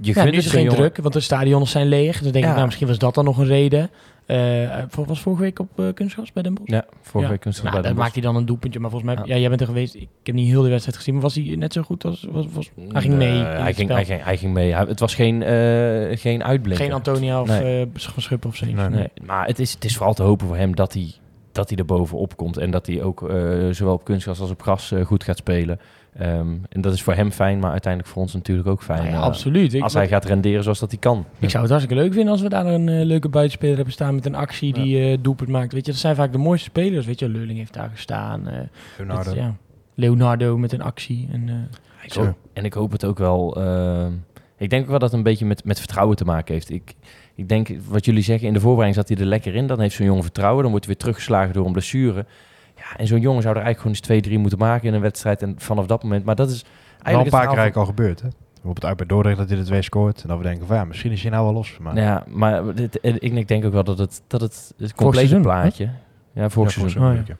Speaker 3: Je
Speaker 2: Ja, nu is er geen
Speaker 3: jongen.
Speaker 2: druk, want de stadions zijn leeg. Dan denk ik, nou, misschien was dat dan nog een reden. Eh, was vorige week op eh, kunstgras bij Den Bosch?
Speaker 3: Ja, vorige
Speaker 2: Ja.
Speaker 3: week kunstgras
Speaker 2: Nou,
Speaker 3: bij Den
Speaker 2: maakt hij dan een doelpuntje. Maar volgens mij,
Speaker 3: Ja.
Speaker 2: ja. jij bent er geweest. Ik heb niet heel de wedstrijd gezien. Maar was hij net zo goed als... Was, was,
Speaker 3: Bosch.
Speaker 2: hij ging mee.
Speaker 3: Hij, ging, hij, ging, hij ging mee. Hij- het was geen, eh geen uitblinker.
Speaker 2: Geen Antonia of
Speaker 3: Nee.
Speaker 2: Schuppen of zoiets.
Speaker 1: Nee.
Speaker 2: Nee.
Speaker 3: Nee, maar het is, het is vooral te hopen voor hem dat hij, dat hij er bovenop komt. En dat hij ook eh, zowel op kunstgras als op gras eh, goed gaat spelen. Ehm, en dat is voor hem fijn, maar uiteindelijk voor ons natuurlijk ook fijn.
Speaker 2: Nou ja,
Speaker 3: eh,
Speaker 2: absoluut. Ik,
Speaker 3: als hij gaat renderen zoals dat hij kan.
Speaker 2: ik zou het hartstikke leuk vinden als we daar een leuke buitenspeler hebben staan met een actie die eh doelpunt maakt. Weet je, dat zijn vaak de mooiste spelers. Weet je, Leuling heeft daar gestaan. eh,
Speaker 1: Leonardo.
Speaker 2: met, ja, Leonardo met een actie. En, eh,
Speaker 3: Ik
Speaker 1: Zo.
Speaker 3: hoop- en ik hoop het ook wel. ehm, ik denk ook wel dat het een beetje met, met vertrouwen te maken heeft. Ik, ik denk, wat jullie zeggen, in de voorbereiding zat hij er lekker in. Dan heeft zo'n jongen vertrouwen. Dan wordt hij weer teruggeslagen door een blessure. Ja, en zo'n jongen zou er eigenlijk gewoon eens twee, drie moeten maken in een wedstrijd. En vanaf dat moment. Maar dat is
Speaker 1: Wel een
Speaker 3: eigenlijk.
Speaker 1: paar
Speaker 3: het
Speaker 1: keer eigenlijk al gebeurd, hè? Bijvoorbeeld uit bij Dordrecht dat hij de twee scoort. En dat we denken van ja, misschien is hij nou wel los. Maar
Speaker 3: Ja, maar dit, ik, ik denk ook wel dat het, dat het, het complete
Speaker 2: seizoen,
Speaker 3: plaatje. Ja, vorig
Speaker 1: Ja,
Speaker 3: seizoen.
Speaker 2: Oh, ja.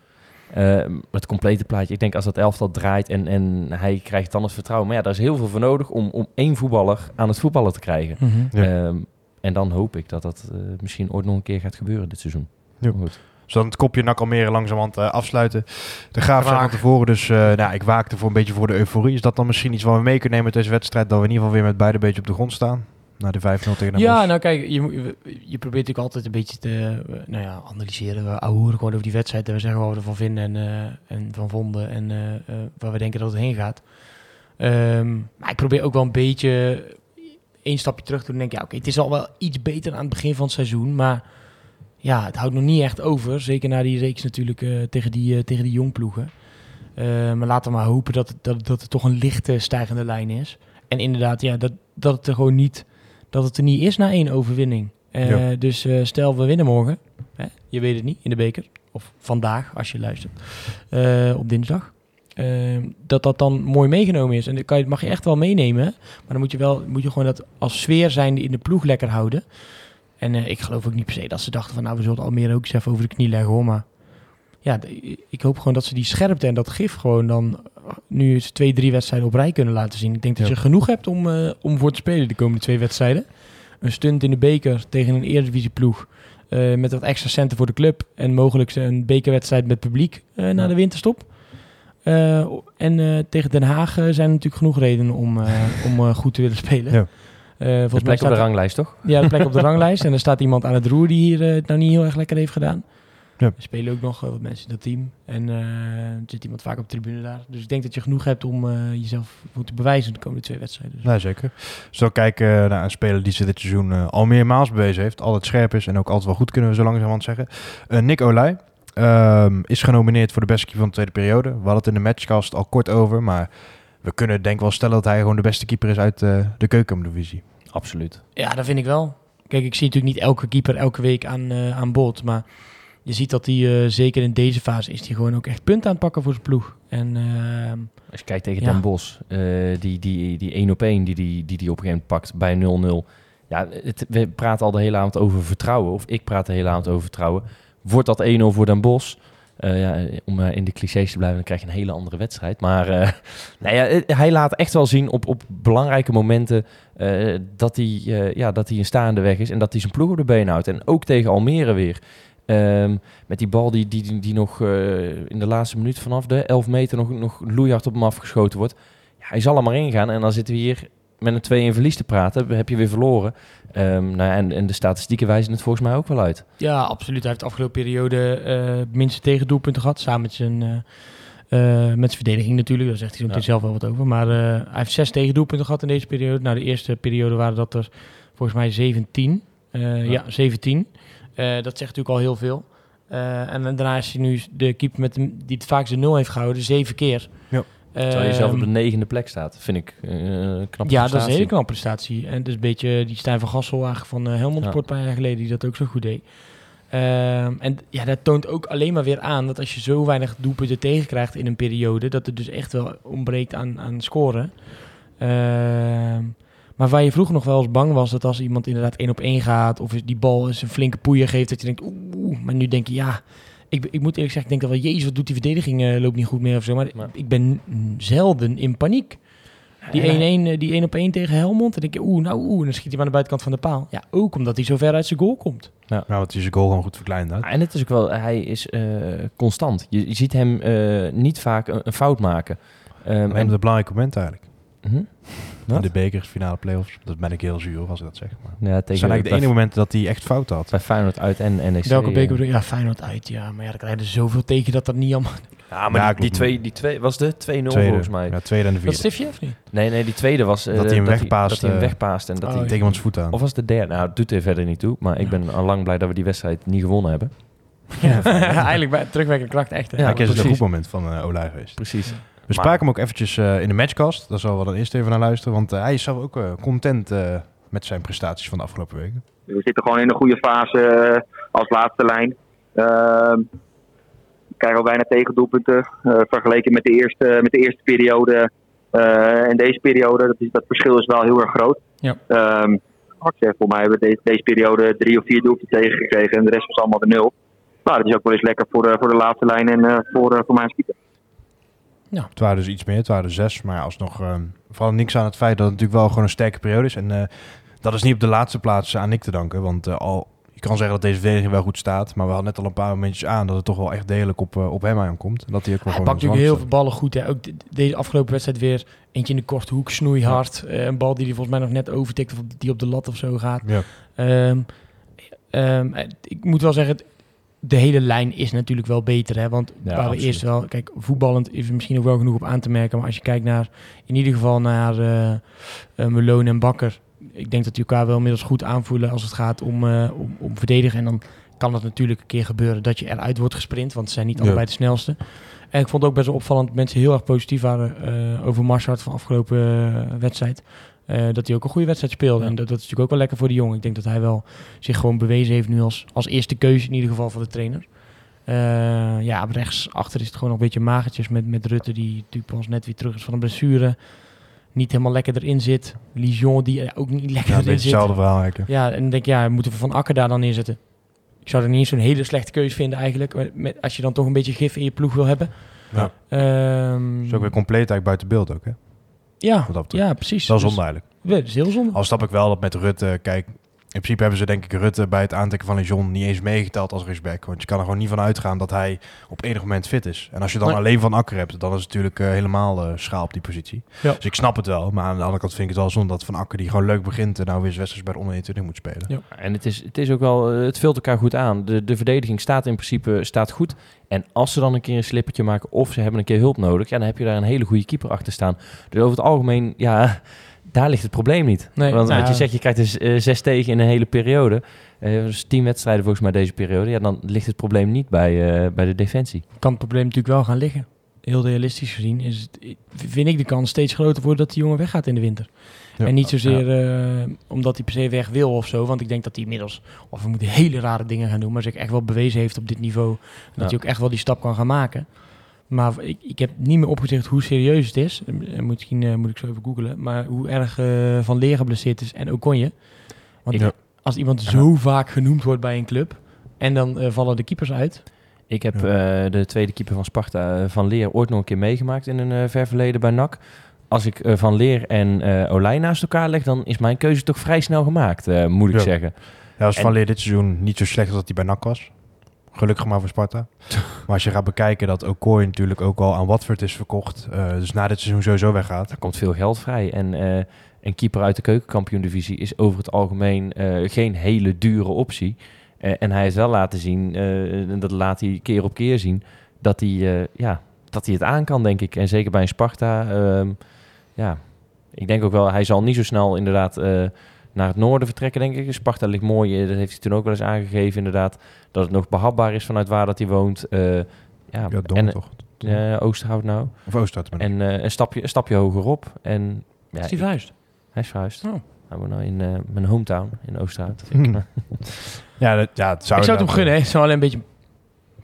Speaker 3: Uh, het complete plaatje. Ik denk als dat elftal draait en, en hij krijgt dan het vertrouwen. Maar ja, daar is heel veel voor nodig om, om één voetballer aan het voetballen te krijgen.
Speaker 2: Mhm.
Speaker 1: Ja.
Speaker 3: Ehm, en dan hoop ik dat dat eh, misschien ooit nog een keer gaat gebeuren dit seizoen.
Speaker 1: Ja.
Speaker 3: Goed.
Speaker 1: Dus dan het kopje NAC Almere langzamerhand eh afsluiten. De Graaf
Speaker 2: Graag.
Speaker 1: van tevoren, dus eh, nou, ik waakte voor een beetje voor de euforie. Is dat dan misschien iets wat we mee kunnen nemen met deze wedstrijd? Dat we in ieder geval weer met beide een beetje op de grond staan? Na de 5-0 tegen de
Speaker 2: Ja, nou kijk, je, je probeert natuurlijk altijd een beetje te nou ja, analyseren. We ahoeren gewoon over die wedstrijd en we zeggen wat we ervan vinden en, eh, en van vonden en eh, eh, waar we denken dat het heen gaat. Ehm, maar ik probeer ook wel een beetje één stapje terug te doen. en denk, ja, oké, het is al wel iets beter aan het begin van het seizoen, maar ja, het houdt nog niet echt over. Zeker na die reeks natuurlijk eh, tegen, die, eh, tegen die jongploegen. Eh, maar laten we maar hopen dat, dat, dat het toch een lichte stijgende lijn is. En inderdaad, ja, dat, dat het er gewoon niet, dat het er niet is na één overwinning.
Speaker 1: Ja.
Speaker 2: Dus stel we winnen morgen, hè, je weet het niet, in de beker. Of vandaag, als je luistert, op dinsdag. Eh, dat dat dan mooi meegenomen is. En dat kan je, mag je echt wel meenemen. Maar dan moet je, wel, moet je gewoon dat als sfeer zijnde in de ploeg lekker houden. En eh, ik geloof ook niet per se dat ze dachten van... nou, we zullen Almere ook eens even over de knie leggen hoor. Maar ja, ik hoop gewoon dat ze die scherpte en dat gif gewoon dan... eh, nu eens twee, drie wedstrijden op rij kunnen laten zien. Ik denk dat je genoeg hebt om, eh, om voor te spelen de komende twee wedstrijden. Een stunt in de beker tegen een eredivisieploeg. eh met wat extra centen voor de club. En mogelijk een bekerwedstrijd met publiek na de winterstop. Eh, en eh, tegen Den Haag eh, zijn er natuurlijk genoeg redenen om, eh, om goed te willen spelen.
Speaker 1: Ja.
Speaker 2: Eh,
Speaker 3: De
Speaker 2: volgens mij
Speaker 3: plek op
Speaker 2: staat
Speaker 3: de ranglijst, toch?
Speaker 2: ja, de plek op de ranglijst. En er staat iemand aan het roer die hier het nou niet heel erg lekker heeft gedaan.
Speaker 1: Ja.
Speaker 2: Er spelen ook nog wat mensen in dat team. En eh, er zit iemand vaak op de tribune daar. Dus ik denk dat je genoeg hebt om eh, jezelf goed te bewijzen de komende twee wedstrijden. Dus
Speaker 1: Nee, zeker. Zo kijken naar een speler die zich dit seizoen al meermaals bewezen heeft. Altijd scherp is en ook altijd wel goed, kunnen we zo langzamerhand zeggen. Eh, Nick Olij ehm, is genomineerd voor de beste keeper van de tweede periode. We hadden het in de matchcast al kort over, maar we kunnen denk ik wel stellen dat hij gewoon de beste keeper is uit eh, de keukendivisie.
Speaker 3: Absoluut.
Speaker 2: Ja, dat vind ik wel. Kijk, ik zie natuurlijk niet elke keeper elke week aan, eh, aan bod. Maar je ziet dat hij, eh, zeker in deze fase, is hij gewoon ook echt punten aan het pakken voor zijn ploeg. En ehm,
Speaker 3: Als je kijkt tegen
Speaker 2: Ja.
Speaker 3: Den Bosch, eh, die, die, die 1 op 1 die die, die die op een gegeven moment pakt bij 0-0. Ja, het, we praten al de hele avond over vertrouwen, of ik praat de hele avond over vertrouwen. Wordt dat 1-0 voor Den Bosch? Eh, ja, om maar in de clichés te blijven, dan krijg je een hele andere wedstrijd. Maar eh, nou ja, eh, hij laat echt wel zien op, op belangrijke momenten eh, dat, hij, eh, ja, dat hij een staande weg is en dat hij zijn ploeg op de been houdt. En ook tegen Almere weer. Ehm, met die bal die, die, die, nog eh, in de laatste minuut vanaf de 11 meter nog, nog loeihard op hem afgeschoten wordt. Ja, hij zal er maar ingaan en dan zitten we hier met een 2 verlies te praten. Heb je weer verloren. Ehm, nou ja, en, en de statistieken wijzen het volgens mij ook wel uit.
Speaker 2: ja, absoluut. Hij heeft de afgelopen periode eh minste tegendoelpunten gehad. Samen met zijn, eh, eh, met zijn verdediging natuurlijk. Daar zegt hij
Speaker 3: Ja.
Speaker 2: zelf wel wat over. Maar hij heeft zes tegendoelpunten gehad in deze periode. Nou, de eerste periode waren dat er volgens mij 17. Eh, ja. 17. Eh, dat zegt natuurlijk al heel veel. En daarna is hij nu de keeper met de, die het vaakst de nul heeft gehouden, zeven keer.
Speaker 1: Ja.
Speaker 3: Terwijl je zelf op
Speaker 2: Ehm,
Speaker 3: de negende plek staat, vind ik eh, een knappe
Speaker 2: ja, dat is een
Speaker 3: prestatie.
Speaker 2: hele knappe prestatie. En dus een beetje die Stijn van Gassel eigenlijk van eh Helmond
Speaker 3: Ja.
Speaker 2: Sport een paar jaar geleden, die dat ook zo goed deed. Ehm, en ja, dat toont ook alleen maar weer aan dat als je zo weinig doelpunten tegenkrijgt in een periode, dat het dus echt wel ontbreekt aan, aan scoren. Ehm, maar waar je vroeger nog wel eens bang was dat als iemand inderdaad één op één gaat of die bal eens een flinke poeier geeft, dat je denkt, oeh, maar nu denk je, ja, ik, ik moet eerlijk zeggen, ik denk dat wel, jezus, wat doet die verdediging, eh, loopt niet goed meer of zo. Maar
Speaker 3: Maar-
Speaker 2: ik ben zelden in paniek. Die 1-1, eh, die 1 op 1 tegen Helmond. En denk je, oeh, nou oeh, en dan schiet hij maar aan de buitenkant van de paal. Ja, ook omdat hij zo ver uit zijn goal komt.
Speaker 1: Nou, het is zijn goal gewoon goed verkleind. Hè?
Speaker 3: Ja, En het is ook wel, hij is eh, constant. Je, je ziet hem eh, niet vaak een, een fout maken. Ehm,
Speaker 1: En
Speaker 3: en,
Speaker 1: de belangrijke moment eigenlijk.
Speaker 3: Mhm.
Speaker 1: In de bekers, finale playoffs. Dat ben ik heel zuur als ik dat zeg. Maar
Speaker 3: ja,
Speaker 1: het
Speaker 3: tegen,
Speaker 1: zijn eigenlijk de enige momenten dat hij echt fout had.
Speaker 3: bij Feyenoord uit en NEC.
Speaker 2: Welke
Speaker 3: eh,
Speaker 2: beker bedoel je? Ja, Feyenoord uit, ja. Maar ja, dan krijg je er zoveel tegen dat dat niet allemaal...
Speaker 3: Ja, maar
Speaker 1: Ja,
Speaker 3: die, twee, die twee was de 2-0
Speaker 1: Tweede,
Speaker 3: volgens mij.
Speaker 1: Ja, tweede en de
Speaker 2: Dat stiftje of niet?
Speaker 3: Nee, nee, die tweede was eh,
Speaker 1: Dat hij hem wegpaast,
Speaker 3: Dat hij hem
Speaker 1: eh,
Speaker 3: wegpaast en dat
Speaker 2: oh,
Speaker 3: hij.
Speaker 1: Tegen ons voet aan.
Speaker 3: Of was het de derde? Nou, het doet er verder niet toe. Maar ik
Speaker 2: Ja.
Speaker 3: ben al lang blij dat we die wedstrijd niet gewonnen hebben.
Speaker 2: Ja, eigenlijk bij terugwerkende kracht echt. hè.
Speaker 3: Ja,
Speaker 1: Ja, is het een goed moment van uh, Olij geweest.
Speaker 3: Precies.
Speaker 1: We spraken hem ook eventjes eh, in de matchcast. Daar zullen we dan eerst even naar luisteren. Want eh, hij is zelf ook eh, content eh, met zijn prestaties van de afgelopen weken.
Speaker 6: We zitten gewoon in een goede fase als laatste lijn. Ehm, we krijgen al bijna tegendoelpunten eh, vergeleken met de eerste, met de eerste periode eh, en deze periode. Dat, is, dat verschil is wel heel erg groot.
Speaker 2: Ja.
Speaker 6: Ehm, ik zeg, voor mij hebben we deze, deze periode drie of vier doelpunten tegengekregen en de rest was allemaal de nul. nou, dat is ook wel eens lekker voor de, voor de laatste lijn en eh, voor, voor mijn keeper.
Speaker 1: Het waren dus iets meer, het waren er zes. Maar ja, alsnog uh, vooral niks aan het feit dat het natuurlijk wel gewoon een sterke periode is. En uh, dat is niet op de laatste plaats aan Nick te danken. Want uh, al, je kan zeggen dat deze verdediging wel goed staat. Maar we hadden net al een paar momentjes aan dat het toch wel echt degelijk op, op hem aankomt. En dat hij ook wel
Speaker 2: hij pakt natuurlijk heel veel ballen goed. Hè. Ook deze afgelopen wedstrijd weer eentje in de korte hoek, snoeihard. Ja. een bal die hij volgens mij nog net overtikt of die op de lat of zo gaat. Ja. Um, um, ik moet wel zeggen, de hele lijn is natuurlijk wel beter. Hè? Want ja, waar we eerst wel... Kijk, voetballend is er misschien ook wel genoeg op aan te merken. Maar als je kijkt naar... In ieder geval naar uh, uh, Meloon en Bakker. Ik denk dat die elkaar wel inmiddels goed aanvoelen als het gaat om, uh, om, om verdedigen. En dan kan het natuurlijk een keer gebeuren dat je eruit wordt gesprint. Want ze zijn niet ja. allebei de snelste. En ik vond het ook best wel opvallend dat mensen heel erg positief waren over Marshart van afgelopen wedstrijd. Uh, dat hij ook een goede wedstrijd speelde. Ja. En dat, dat, is natuurlijk ook wel lekker voor de jongen. Ik denk dat hij wel zich gewoon bewezen heeft nu als, als eerste keuze in ieder geval voor de trainer. Uh, ja, rechts achter is het gewoon nog een beetje magertjes met, met Rutte, die natuurlijk pas net weer terug is van een blessure. Niet helemaal lekker erin zit. Lijon, die ook niet lekker
Speaker 1: ja,
Speaker 2: erin zit.
Speaker 1: hetzelfde verhaal eigenlijk.
Speaker 2: Ja, en dan denk ik, ja, moeten we Van Akker daar dan neerzetten? Ik zou er niet eens zo'n hele slechte keuze vinden eigenlijk. Met, als je dan toch een beetje gif in je ploeg wil hebben.
Speaker 1: Ja.
Speaker 2: Um,
Speaker 1: is ook weer compleet eigenlijk buiten beeld ook, hè?
Speaker 2: Ja, ja precies.
Speaker 1: Wel zonde eigenlijk.
Speaker 2: Ja, dat is heel zonde.
Speaker 1: Al snap ik wel dat met Rutte, kijk, in principe hebben ze denk ik Rutte bij het aantrekken van Lejon niet eens meegeteld als rechtsback. Want je kan er gewoon niet van uitgaan dat hij op enig moment fit is. En als je dan
Speaker 2: Nee.
Speaker 1: alleen Van Akker hebt, dan is het natuurlijk eh, helemaal eh, schaal op die positie.
Speaker 2: Ja.
Speaker 1: Dus ik snap het wel. Maar aan de andere kant vind ik het wel zonde dat Van Akker, die gewoon leuk begint, en nou weer Zwesters bij de onder 21 moet spelen.
Speaker 2: Ja.
Speaker 3: En het is, het is ook wel, eh, het vult elkaar goed aan. De, de verdediging staat in principe staat goed. En als ze dan een keer een slippertje maken of ze hebben een keer hulp nodig, ja, dan heb je daar een hele goede keeper achter staan. Dus over het algemeen, ja, daar ligt het probleem niet.
Speaker 2: Nee,
Speaker 3: Want
Speaker 2: nou
Speaker 3: wat je
Speaker 2: ja.
Speaker 3: zegt, je krijgt dus eh, zes tegen in een hele periode. Eh dus tien wedstrijden volgens mij deze periode. Ja, dan ligt het probleem niet bij, eh, bij de defensie.
Speaker 2: kan het probleem natuurlijk wel gaan liggen. Heel realistisch gezien is het, vind ik de kans steeds groter voor dat die jongen weggaat in de winter.
Speaker 1: Ja.
Speaker 2: En niet zozeer eh, omdat hij per se weg wil of zo. Want ik denk dat hij inmiddels, of we moeten hele rare dingen gaan doen, maar zich echt wel bewezen heeft op dit niveau. Dat
Speaker 3: Ja.
Speaker 2: hij ook echt wel die stap kan gaan maken. Maar ik, ik heb niet meer opgezicht hoe serieus het is. En misschien eh, moet ik zo even googlen. Maar hoe erg eh, Van Leer geblesseerd is en Okonje. Want als iemand zo vaak genoemd wordt bij een club en dan eh, vallen de keepers uit.
Speaker 3: Ik heb eh, de tweede keeper van Sparta, Van Leer, ooit nog een keer meegemaakt in een eh, ver verleden bij NAC. Als ik eh, Van Leer en eh Olij naast elkaar leg, dan is mijn keuze toch vrij snel gemaakt, eh, moet ik
Speaker 1: Ja.
Speaker 3: zeggen.
Speaker 1: Ja, als
Speaker 3: En-
Speaker 1: Van Leer dit seizoen niet zo slecht als dat hij bij NAC was. Gelukkig maar voor Sparta. maar als je gaat bekijken dat Okoye natuurlijk ook al aan Watford is verkocht. eh, dus na dit seizoen sowieso weggaat.
Speaker 3: Er komt veel geld vrij. En eh, een keeper uit de keukenkampioen-divisie is over het algemeen eh, geen hele dure optie. En hij heeft wel laten zien, en dat laat hij keer op keer zien, dat hij, ja, dat hij het aan kan, denk ik. En zeker bij een Sparta. ehm, ja, ik denk ook wel, hij zal niet zo snel inderdaad naar het noorden vertrekken, denk ik. Sparta ligt mooi, eh, dat heeft hij toen ook wel eens aangegeven, inderdaad. Dat het nog behapbaar is vanuit waar dat hij woont. Eh, ja, en,
Speaker 1: toch?
Speaker 3: eh, Oosterhout nou.
Speaker 1: Of Oosterhout.
Speaker 3: En eh, een, stapje, een stapje hogerop. En, ja,
Speaker 2: is verhuisd?
Speaker 3: hij is verhuisd.
Speaker 2: Oh.
Speaker 3: Hij woont nou in eh, mijn hometown in Oosterhout.
Speaker 1: ja, dat, ja, het zou
Speaker 2: ik zou het hem gunnen. hè. Het zou alleen een beetje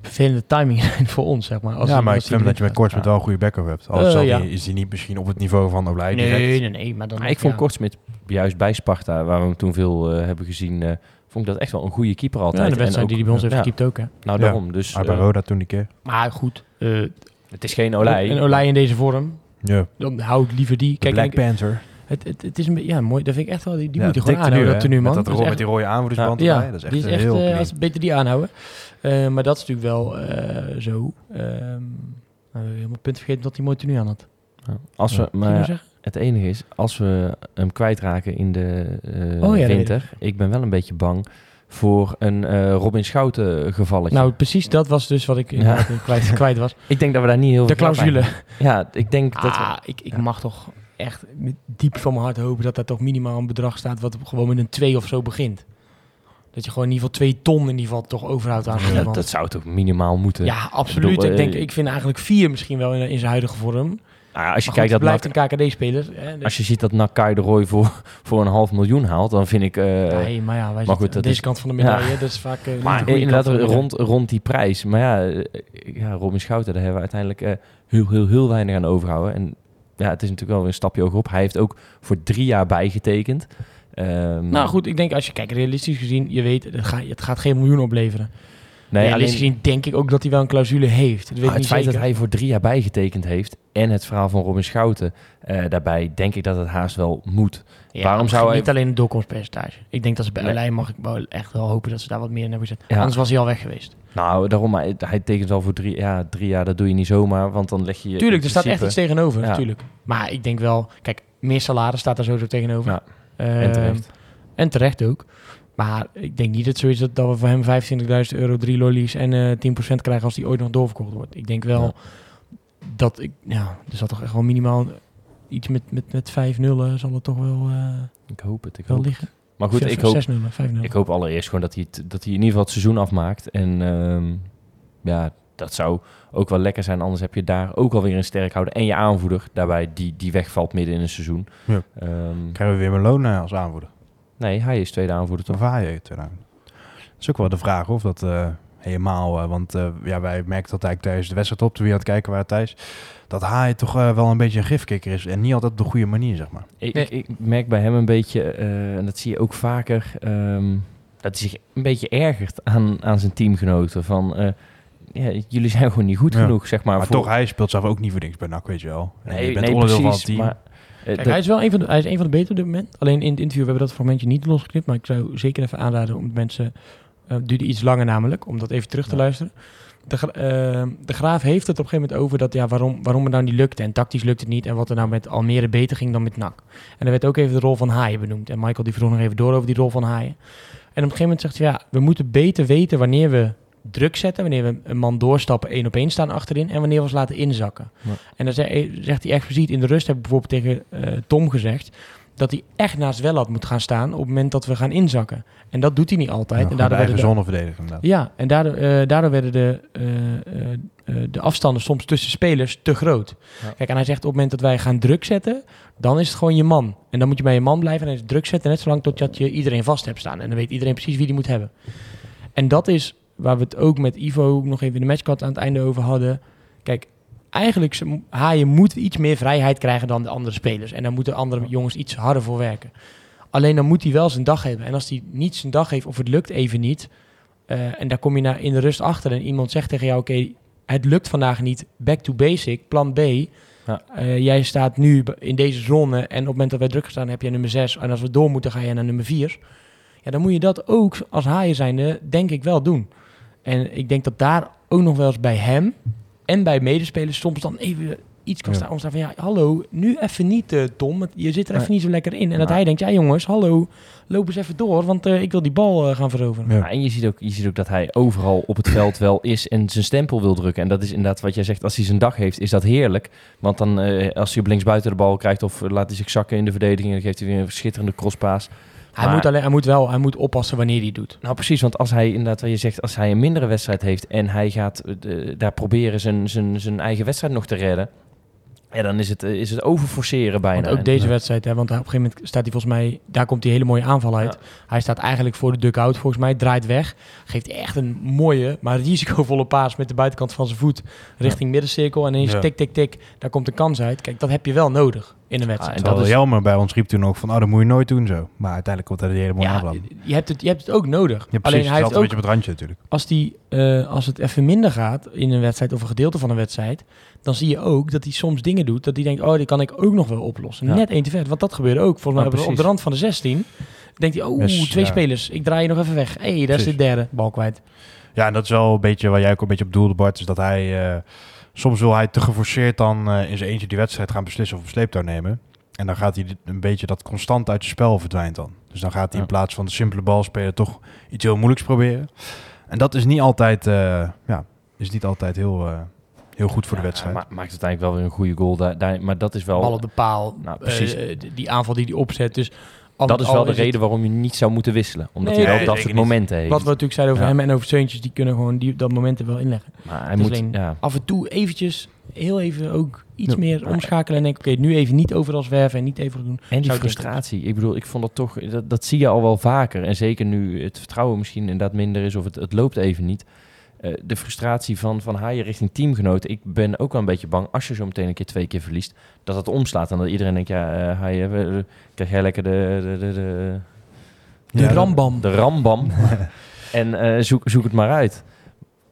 Speaker 2: vervelende timing zijn voor ons, zeg maar. Als
Speaker 1: ja, maar ik
Speaker 2: als
Speaker 1: vind dat je met Kortsmit wel een goede backup hebt. Al
Speaker 2: Eh, ja.
Speaker 1: die- is hij niet misschien op het niveau van Olij
Speaker 2: gaat.
Speaker 1: direct.
Speaker 2: Nee, nee, nee. Maar dan
Speaker 3: Maar ik vond
Speaker 2: ja.
Speaker 3: Kortsmit juist bij Sparta, waar we hem toen veel eh, hebben gezien, eh, vond ik dat echt wel een goede keeper altijd.
Speaker 2: Ja, de
Speaker 3: En
Speaker 2: wedstrijd
Speaker 3: ook-
Speaker 2: die hij bij ons heeft
Speaker 3: ja,
Speaker 2: gekiept ook, hè.
Speaker 3: Nou,
Speaker 1: Ja.
Speaker 3: daarom. Dus
Speaker 1: Maar bij
Speaker 3: eh,
Speaker 1: Roda toen die keer.
Speaker 2: Maar goed, eh,
Speaker 3: het is geen Olij.
Speaker 2: een Olij in deze vorm,
Speaker 1: Ja.
Speaker 2: dan hou ik liever die. Kijk,
Speaker 1: Black
Speaker 2: ik-
Speaker 1: Panther.
Speaker 2: het, het, het is een beetje, ja, mooi. Dat vind ik echt wel, die, die
Speaker 1: Ja,
Speaker 2: moet je gewoon aanhouden,
Speaker 1: tenue,
Speaker 2: dat tenue, man.
Speaker 1: Met, dat,
Speaker 2: Dat echt-
Speaker 1: met die rode aanvoerdersband
Speaker 2: ja,
Speaker 1: erbij. Dat is echt
Speaker 2: die is echt,
Speaker 1: heel
Speaker 2: als beter die aanhouden. Eh, maar dat is natuurlijk wel eh, zo. Ehm nou, helemaal het punt vergeten dat hij mooi tenue aan had.
Speaker 3: Als we, maar het enige is, als we hem kwijtraken in de eh,
Speaker 2: Oh ja,
Speaker 3: winter, ik ben wel een beetje bang voor een Robin Schouten gevalletje.
Speaker 2: Nou, precies dat was dus wat ik kwijt, kwijt was.
Speaker 3: ik denk dat we daar niet heel
Speaker 2: De
Speaker 3: veel aan
Speaker 2: clausule.
Speaker 3: Ja, ik denk dat we-
Speaker 2: Ah, ik, ik mag toch echt diep van mijn hart hopen dat daar toch minimaal een bedrag staat wat gewoon met een 2 of zo begint. Dat je gewoon in ieder geval 2 ton in ieder geval toch overhoudt aan zo'n
Speaker 3: dat, dat zou toch minimaal moeten.
Speaker 2: Ja, absoluut.
Speaker 3: bedoel,
Speaker 2: Ik, denk,
Speaker 3: eh,
Speaker 2: ik vind eigenlijk 4 misschien wel in, in zijn huidige vorm.
Speaker 3: Nou ja, als je
Speaker 2: Maar
Speaker 3: kijkt dat NAC,
Speaker 2: blijft een KKD-speler. dus-
Speaker 3: als je ziet dat NAC Kai de Roy voor, voor een half miljoen haalt, dan vind ik... eh,
Speaker 2: nee, maar ja, wij zitten
Speaker 3: goed, dat
Speaker 2: deze
Speaker 3: is-
Speaker 2: kant van de
Speaker 3: Ja.
Speaker 2: medaille. Dat is vaak eh,
Speaker 3: maar inderdaad rond, rond die prijs. Maar ja, ja Robin Schouten, daar hebben we uiteindelijk heel, heel, heel weinig aan overgehouden. En ja, het is natuurlijk wel weer een stapje hoger op. Hij heeft ook voor drie jaar bijgetekend. Ehm,
Speaker 2: Nou goed, ik denk als je kijkt realistisch gezien, je weet, het gaat, het gaat geen miljoen opleveren.
Speaker 3: Nee,
Speaker 2: Realistisch
Speaker 3: alleen
Speaker 2: gezien denk ik ook dat hij wel een clausule heeft. Dat weet
Speaker 3: ah,
Speaker 2: ik
Speaker 3: het
Speaker 2: niet
Speaker 3: feit
Speaker 2: zeker.
Speaker 3: dat hij voor drie jaar bijgetekend heeft en het verhaal van Robin Schouten eh, daarbij, denk ik dat het haast wel moet.
Speaker 2: Ja,
Speaker 3: waarom
Speaker 2: maar
Speaker 3: zou hij-
Speaker 2: Niet alleen het doorkomstpercentage. Ik denk dat ze bij
Speaker 3: Nee.
Speaker 2: Mag ik wel echt wel hopen dat ze daar wat meer in hebben gezet.
Speaker 3: Ja.
Speaker 2: Anders was hij al weg geweest.
Speaker 3: Nou, daarom, hij, hij tekent wel voor drie, ja, drie jaar, dat doe je niet zomaar, want dan leg je...
Speaker 2: Tuurlijk, er staat echt iets tegenover.
Speaker 3: Ja.
Speaker 2: Natuurlijk. Maar ik denk wel, kijk, meer salaris staat daar sowieso tegenover.
Speaker 3: Ja, en terecht.
Speaker 2: En terecht ook. Maar ik denk niet dat het zo is dat, dat we voor hem 25.000 euro, drie lollies en eh 10% krijgen als die ooit nog doorverkocht wordt. Ik denk wel
Speaker 3: Ja.
Speaker 2: dat ik, ja, er zal toch echt wel minimaal iets met, met, met 5 nullen zal het toch wel, eh,
Speaker 3: Ik hoop het, ik
Speaker 2: wel
Speaker 3: hoop het.
Speaker 2: liggen.
Speaker 3: Maar goed, ik hoop,
Speaker 2: 6 nullen, 5 nullen.
Speaker 3: ik hoop allereerst gewoon dat hij, het, dat hij in ieder geval het seizoen afmaakt. En ehm, ja, dat zou ook wel lekker zijn. Anders heb je daar ook alweer een sterk houden. En je aanvoerder daarbij, die, die wegvalt midden in een seizoen.
Speaker 1: Ja.
Speaker 3: Ehm,
Speaker 1: Krijgen we weer Malone eh, als aanvoerder?
Speaker 3: nee, hij is tweede aanvoerder toch?
Speaker 1: Of hij tweede aanvoerder? Dat is ook wel de vraag of dat eh, helemaal... eh, want eh, ja, wij merkten dat eigenlijk tijdens de wedstrijd op, toen we aan het kijken waren Thijs... dat hij toch eh, wel een beetje een gifkikker is. En niet altijd op de goede manier, zeg maar.
Speaker 3: Ik,
Speaker 2: Nee.
Speaker 3: ik, ik merk bij hem een beetje, eh, en dat zie je ook vaker, ehm, dat hij zich een beetje ergert aan, aan zijn teamgenoten. Van, eh, ja, jullie zijn gewoon niet goed
Speaker 1: Ja.
Speaker 3: genoeg, zeg maar.
Speaker 1: Maar
Speaker 3: voor-
Speaker 1: toch, hij speelt zelf ook niet voor niks bij NAC, weet je wel.
Speaker 3: Nee,
Speaker 1: je bent
Speaker 3: nee,
Speaker 1: onderdeel
Speaker 3: precies,
Speaker 1: van het team.
Speaker 3: Maar, eh,
Speaker 2: Kijk, hij is wel een van de, hij is een van de betere op dit moment. Alleen in het interview hebben we dat fragmentje niet losgeknipt. Maar ik zou zeker even aanraden om mensen... eh, Het duurde iets langer namelijk, om dat even terug te
Speaker 3: Ja.
Speaker 2: luisteren. De, eh, de Graaf heeft het op een gegeven moment over dat, ja, waarom, waarom het nou niet lukte. En tactisch lukt het niet. En wat er nou met Almere beter ging dan met NAC. En er werd ook even de rol van Haaien benoemd. En Michael die vroeg nog even door over die rol van Haaien. En op een gegeven moment zegt hij, ja, we moeten beter weten wanneer we druk zetten. Wanneer we een man doorstappen, één op één staan achterin. En wanneer we ons laten inzakken.
Speaker 3: Ja.
Speaker 2: En dan ze- zegt hij expliciet, in de rust heb ik bijvoorbeeld tegen eh, Tom gezegd... dat hij echt naast Wellat moet gaan staan op het moment dat we gaan inzakken. En dat doet hij niet altijd.
Speaker 1: Ja,
Speaker 2: en
Speaker 1: gewoon
Speaker 2: daardoor werden de-
Speaker 1: zonneverdediger inderdaad.
Speaker 2: ja, en daardoor, eh, daardoor werden de, eh, eh, eh, de afstanden soms tussen spelers te groot.
Speaker 3: Ja.
Speaker 2: Kijk, en hij zegt op het moment dat wij gaan druk zetten, dan is het gewoon je man. En dan moet je bij je man blijven en dan is het druk zetten net zolang totdat je iedereen vast hebt staan. En dan weet iedereen precies wie die moet hebben. En dat is waar we het ook met Ivo nog even in de matchcard aan het einde over hadden. Kijk, eigenlijk Haaien moet iets meer vrijheid krijgen dan de andere spelers. En dan moeten andere jongens iets harder voor werken. Alleen dan moet hij wel zijn dag hebben. En als hij niet zijn dag heeft of het lukt even niet... eh, en daar kom je naar in de rust achter en iemand zegt tegen jou... oké, het lukt vandaag niet, back to basic, plan B...
Speaker 3: Ja.
Speaker 2: Eh, jij staat nu in deze zone en op het moment dat wij druk staan heb je nummer 6. En als we door moeten ga je naar nummer 4. Ja, dan moet je dat ook als haaien zijnde denk ik wel doen. En ik denk dat daar ook nog wel eens bij hem en bij medespelers soms dan even iets kan
Speaker 1: Ja.
Speaker 2: staan. Om te staan van ja, hallo, nu even niet eh, Tom. Je zit er even
Speaker 3: Nee.
Speaker 2: niet zo lekker in. En dat hij denkt, ja jongens, hallo, loop eens even door. Want eh, ik wil die bal eh, gaan veroveren.
Speaker 1: Ja.
Speaker 3: Ja, en je ziet, ook, je ziet ook dat hij overal op het veld wel is en zijn stempel wil drukken. En dat is inderdaad wat jij zegt, als hij zijn dag heeft, is dat heerlijk. Want dan, eh, als hij op links buiten de bal krijgt of laat hij zich zakken in de verdediging... dan geeft hij weer een schitterende crosspaas.
Speaker 2: Hij,
Speaker 3: Maar-
Speaker 2: moet alleen, hij moet wel hij moet oppassen wanneer hij doet.
Speaker 3: Nou precies, want als hij inderdaad, wat je zegt, als hij een mindere wedstrijd heeft... en hij gaat eh, daar proberen zijn, zijn, zijn eigen wedstrijd nog te redden... Ja, dan is het, eh, is het overforceren bijna.
Speaker 2: Want ook deze wedstrijd, hè, want op een gegeven moment staat hij volgens mij, daar komt die hele mooie aanval uit. Hij staat eigenlijk voor de dugout volgens mij, draait weg. Geeft echt een mooie, maar risicovolle paas met de buitenkant van zijn voet richting middencirkel. En ineens tik, tik, tik, daar komt de kans uit. Kijk, dat heb je wel nodig in een
Speaker 3: Ah,
Speaker 2: wedstrijd.
Speaker 3: en
Speaker 1: En
Speaker 3: dat
Speaker 1: dat
Speaker 3: is-
Speaker 1: Jelmer bij ons riep toen ook van, oh, dat moet je nooit doen zo. Maar uiteindelijk komt er een hele mooie
Speaker 2: ja,
Speaker 1: aanval.
Speaker 2: je hebt, het, je hebt het ook nodig.
Speaker 1: Ja,
Speaker 2: Alleen
Speaker 1: precies.
Speaker 2: hij heeft
Speaker 1: Altijd een
Speaker 2: ook,
Speaker 1: beetje op het randje natuurlijk.
Speaker 2: als, die, eh, als het even minder gaat in een wedstrijd of een gedeelte van een wedstrijd, dan zie je ook dat hij soms dingen doet dat hij denkt, oh, die kan ik ook nog wel oplossen.
Speaker 3: Ja.
Speaker 2: Net één te ver. Want dat gebeurde ook. Volgens mij
Speaker 3: Ja,
Speaker 2: op de- op de
Speaker 3: precies.
Speaker 2: rand van de 16 denkt hij, oh,
Speaker 1: Yes,
Speaker 2: twee
Speaker 1: ja.
Speaker 2: spelers. Ik draai je nog even weg. Hé, hey, daar is
Speaker 1: Precies.
Speaker 2: de derde. Bal kwijt.
Speaker 1: Ja, en dat is wel een beetje waar jij ook een beetje op doelde, Bart. Is dat hij, eh, soms wil hij te geforceerd dan eh, in zijn eentje die wedstrijd gaan beslissen of een sleeptouw nemen. En dan gaat hij een beetje dat constant uit je spel verdwijnt dan. Dus dan gaat hij
Speaker 3: Ja.
Speaker 1: in plaats van de simpele bal spelen toch iets heel moeilijks proberen. En dat is niet altijd, eh, ja, is niet altijd heel, eh, heel goed voor de wedstrijd.
Speaker 3: ma- maakt uiteindelijk wel weer een goede goal. Daar, daar, maar dat is wel...
Speaker 2: Bal op de paal.
Speaker 3: Nou, precies.
Speaker 2: Eh, die aanval die hij opzet. Dus
Speaker 3: dat is wel de
Speaker 2: het-
Speaker 3: reden waarom je niet zou moeten wisselen. Omdat
Speaker 2: Nee,
Speaker 3: hij
Speaker 1: nee,
Speaker 3: dat soort
Speaker 1: niet.
Speaker 3: momenten heeft.
Speaker 2: Wat we natuurlijk zeiden over
Speaker 3: Ja.
Speaker 2: hem en over Seuntjes, die kunnen gewoon die, dat momenten wel inleggen.
Speaker 3: maar hij moet...
Speaker 2: alleen-
Speaker 3: Ja,
Speaker 2: Af en toe eventjes, heel even ook iets meer omschakelen en denken, oké, nu even niet overal zwerven en niet even doen.
Speaker 3: En die frustratie. Ik bedoel, ik vond dat toch... Dat, dat zie je al wel vaker. En zeker nu het vertrouwen misschien inderdaad minder is... of het, het loopt even niet. Eh, de frustratie van, van Haaien richting teamgenoten. Ik ben ook wel een beetje bang... als je zo meteen een keer twee keer verliest... dat het omslaat. En dat iedereen denkt... ja, eh Haaien, krijg jij lekker de... de, de, de
Speaker 2: De
Speaker 1: Ja,
Speaker 2: rambam.
Speaker 3: de rambam. en eh, zoek, zoek het maar uit.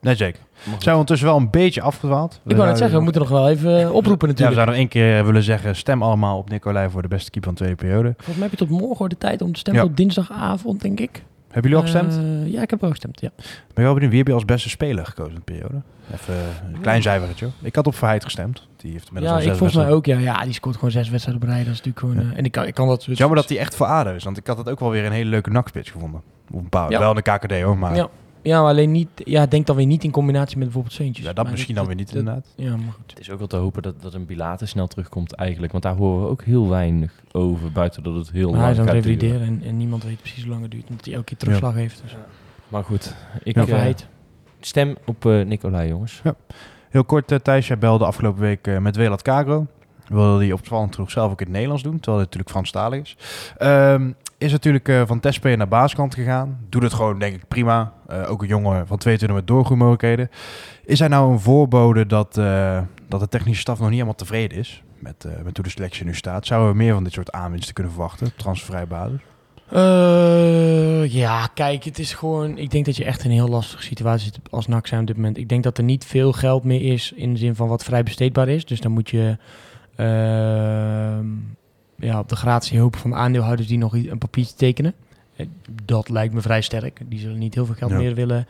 Speaker 1: Nee, zeker. Zijn we ondertussen wel een beetje afgedwaald.
Speaker 2: Ik wou net zeggen, we moeten nog wel even oproepen
Speaker 1: Ja, we
Speaker 2: natuurlijk.
Speaker 1: zouden nog één keer willen zeggen, stem allemaal op Nicolai voor de beste keeper van de tweede periode.
Speaker 2: Volgens mij heb je tot morgen de tijd om te stemmen
Speaker 1: Ja.
Speaker 2: op dinsdagavond, denk ik.
Speaker 1: Hebben jullie al gestemd?
Speaker 2: Eh, ja, ik heb wel gestemd, ja.
Speaker 1: ben je wel benieuwd, wie heb je als beste speler gekozen in de periode? Even een klein cijfertje. Ik had op Verheid gestemd. Die heeft inmiddels
Speaker 2: Ja,
Speaker 1: al
Speaker 2: ik
Speaker 1: zes
Speaker 2: volgens mij ook. Ja, ja, die scoort gewoon zes wedstrijden op rij. Dat is natuurlijk gewoon... eh, en ik kan, ik kan dat...
Speaker 1: Jammer dat hij echt voor ADO is, want ik had het ook wel weer een hele leuke nakspits gevonden. Op een paar,
Speaker 2: Ja.
Speaker 1: Wel in de KKD hoor, maar
Speaker 2: Ja. Ja, maar alleen niet... Ja, denk dan weer niet in combinatie met bijvoorbeeld Seentjes.
Speaker 1: ja, dat
Speaker 2: Maar
Speaker 1: misschien dan weer niet
Speaker 2: dat-
Speaker 1: inderdaad.
Speaker 2: Ja, maar goed.
Speaker 3: Het is ook wel te hopen dat, dat een Bilate snel terugkomt eigenlijk. Want daar horen we ook heel weinig over. Buiten dat het heel
Speaker 2: Maar hij is
Speaker 3: lang
Speaker 2: aan het
Speaker 3: gaat duren.
Speaker 2: revalideren en, en niemand weet precies hoe lang het duurt. Omdat hij elke keer terugslag heeft. Dus.
Speaker 3: Maar goed, ik
Speaker 2: Ja,
Speaker 3: eh,
Speaker 2: Verheid.
Speaker 3: stem op eh Nicolai, jongens.
Speaker 1: Heel kort, eh, Thijs, jij belde afgelopen week eh, met Welat Cagro. Wilde hij opvallend genoeg zelf ook in het Nederlands doen, terwijl hij natuurlijk Franstalig is. Ehm, is natuurlijk eh, van testspeler naar baaskant gegaan. Doet het gewoon, denk ik, prima. Eh, ook een jongen van 22 met doorgroeimogelijkheden. Is hij nou een voorbode dat, eh, dat de technische staf nog niet helemaal tevreden is met, met hoe de selectie nu staat? Zouden we meer van dit soort aanwinsten kunnen verwachten, op transfervrije basis?
Speaker 2: Ja, kijk, het is gewoon... Ik denk dat je echt in een heel lastige situatie zit als NAC zijn op dit moment. Ik denk dat er niet veel geld meer is in de zin van wat vrij besteedbaar is. Dus dan moet je ehm, ja, op de gratie hopen van de aandeelhouders die nog een papiertje tekenen. Eh, Dat lijkt me vrij sterk. Die zullen niet heel veel geld
Speaker 1: Ja.
Speaker 2: meer willen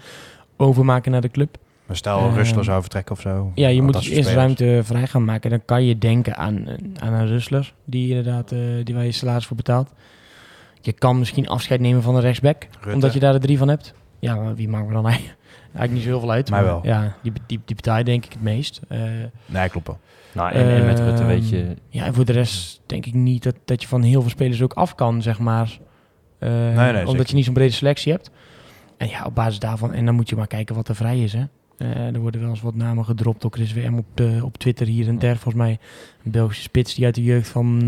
Speaker 2: overmaken naar de club.
Speaker 1: Maar stel,
Speaker 2: Ehm,
Speaker 1: Rustler zou vertrekken of zo.
Speaker 2: Ja, je moet dus eerst ruimte vrij gaan maken. Dan kan je denken aan, aan een Rustler, die inderdaad, eh, die waar je salaris voor betaalt. Je kan misschien afscheid nemen van een rechtsback,
Speaker 1: Rutte.
Speaker 2: omdat je daar de drie van hebt. Ja, maar wie maakt me dan eigenlijk eigenlijk niet zo heel veel uit. Maar
Speaker 1: wel.
Speaker 2: Ja, die, die, die betaal je denk ik het meest. Eh,
Speaker 1: Nee, klopt wel.
Speaker 3: Nou, en, en met Rutte
Speaker 2: Ehm,
Speaker 3: weet je...
Speaker 2: Ja, en voor de rest denk ik niet dat, dat je van heel veel spelers ook af kan, zeg maar. Eh,
Speaker 1: nee,
Speaker 2: omdat
Speaker 1: zeker.
Speaker 2: je niet zo'n brede selectie hebt. En ja, op basis daarvan, en dan moet je maar kijken wat er vrij is, hè. Eh, er worden wel eens wat namen gedropt door Chris WM op, de, op Twitter hier en daar. Volgens mij een Belgische spits die uit de jeugd van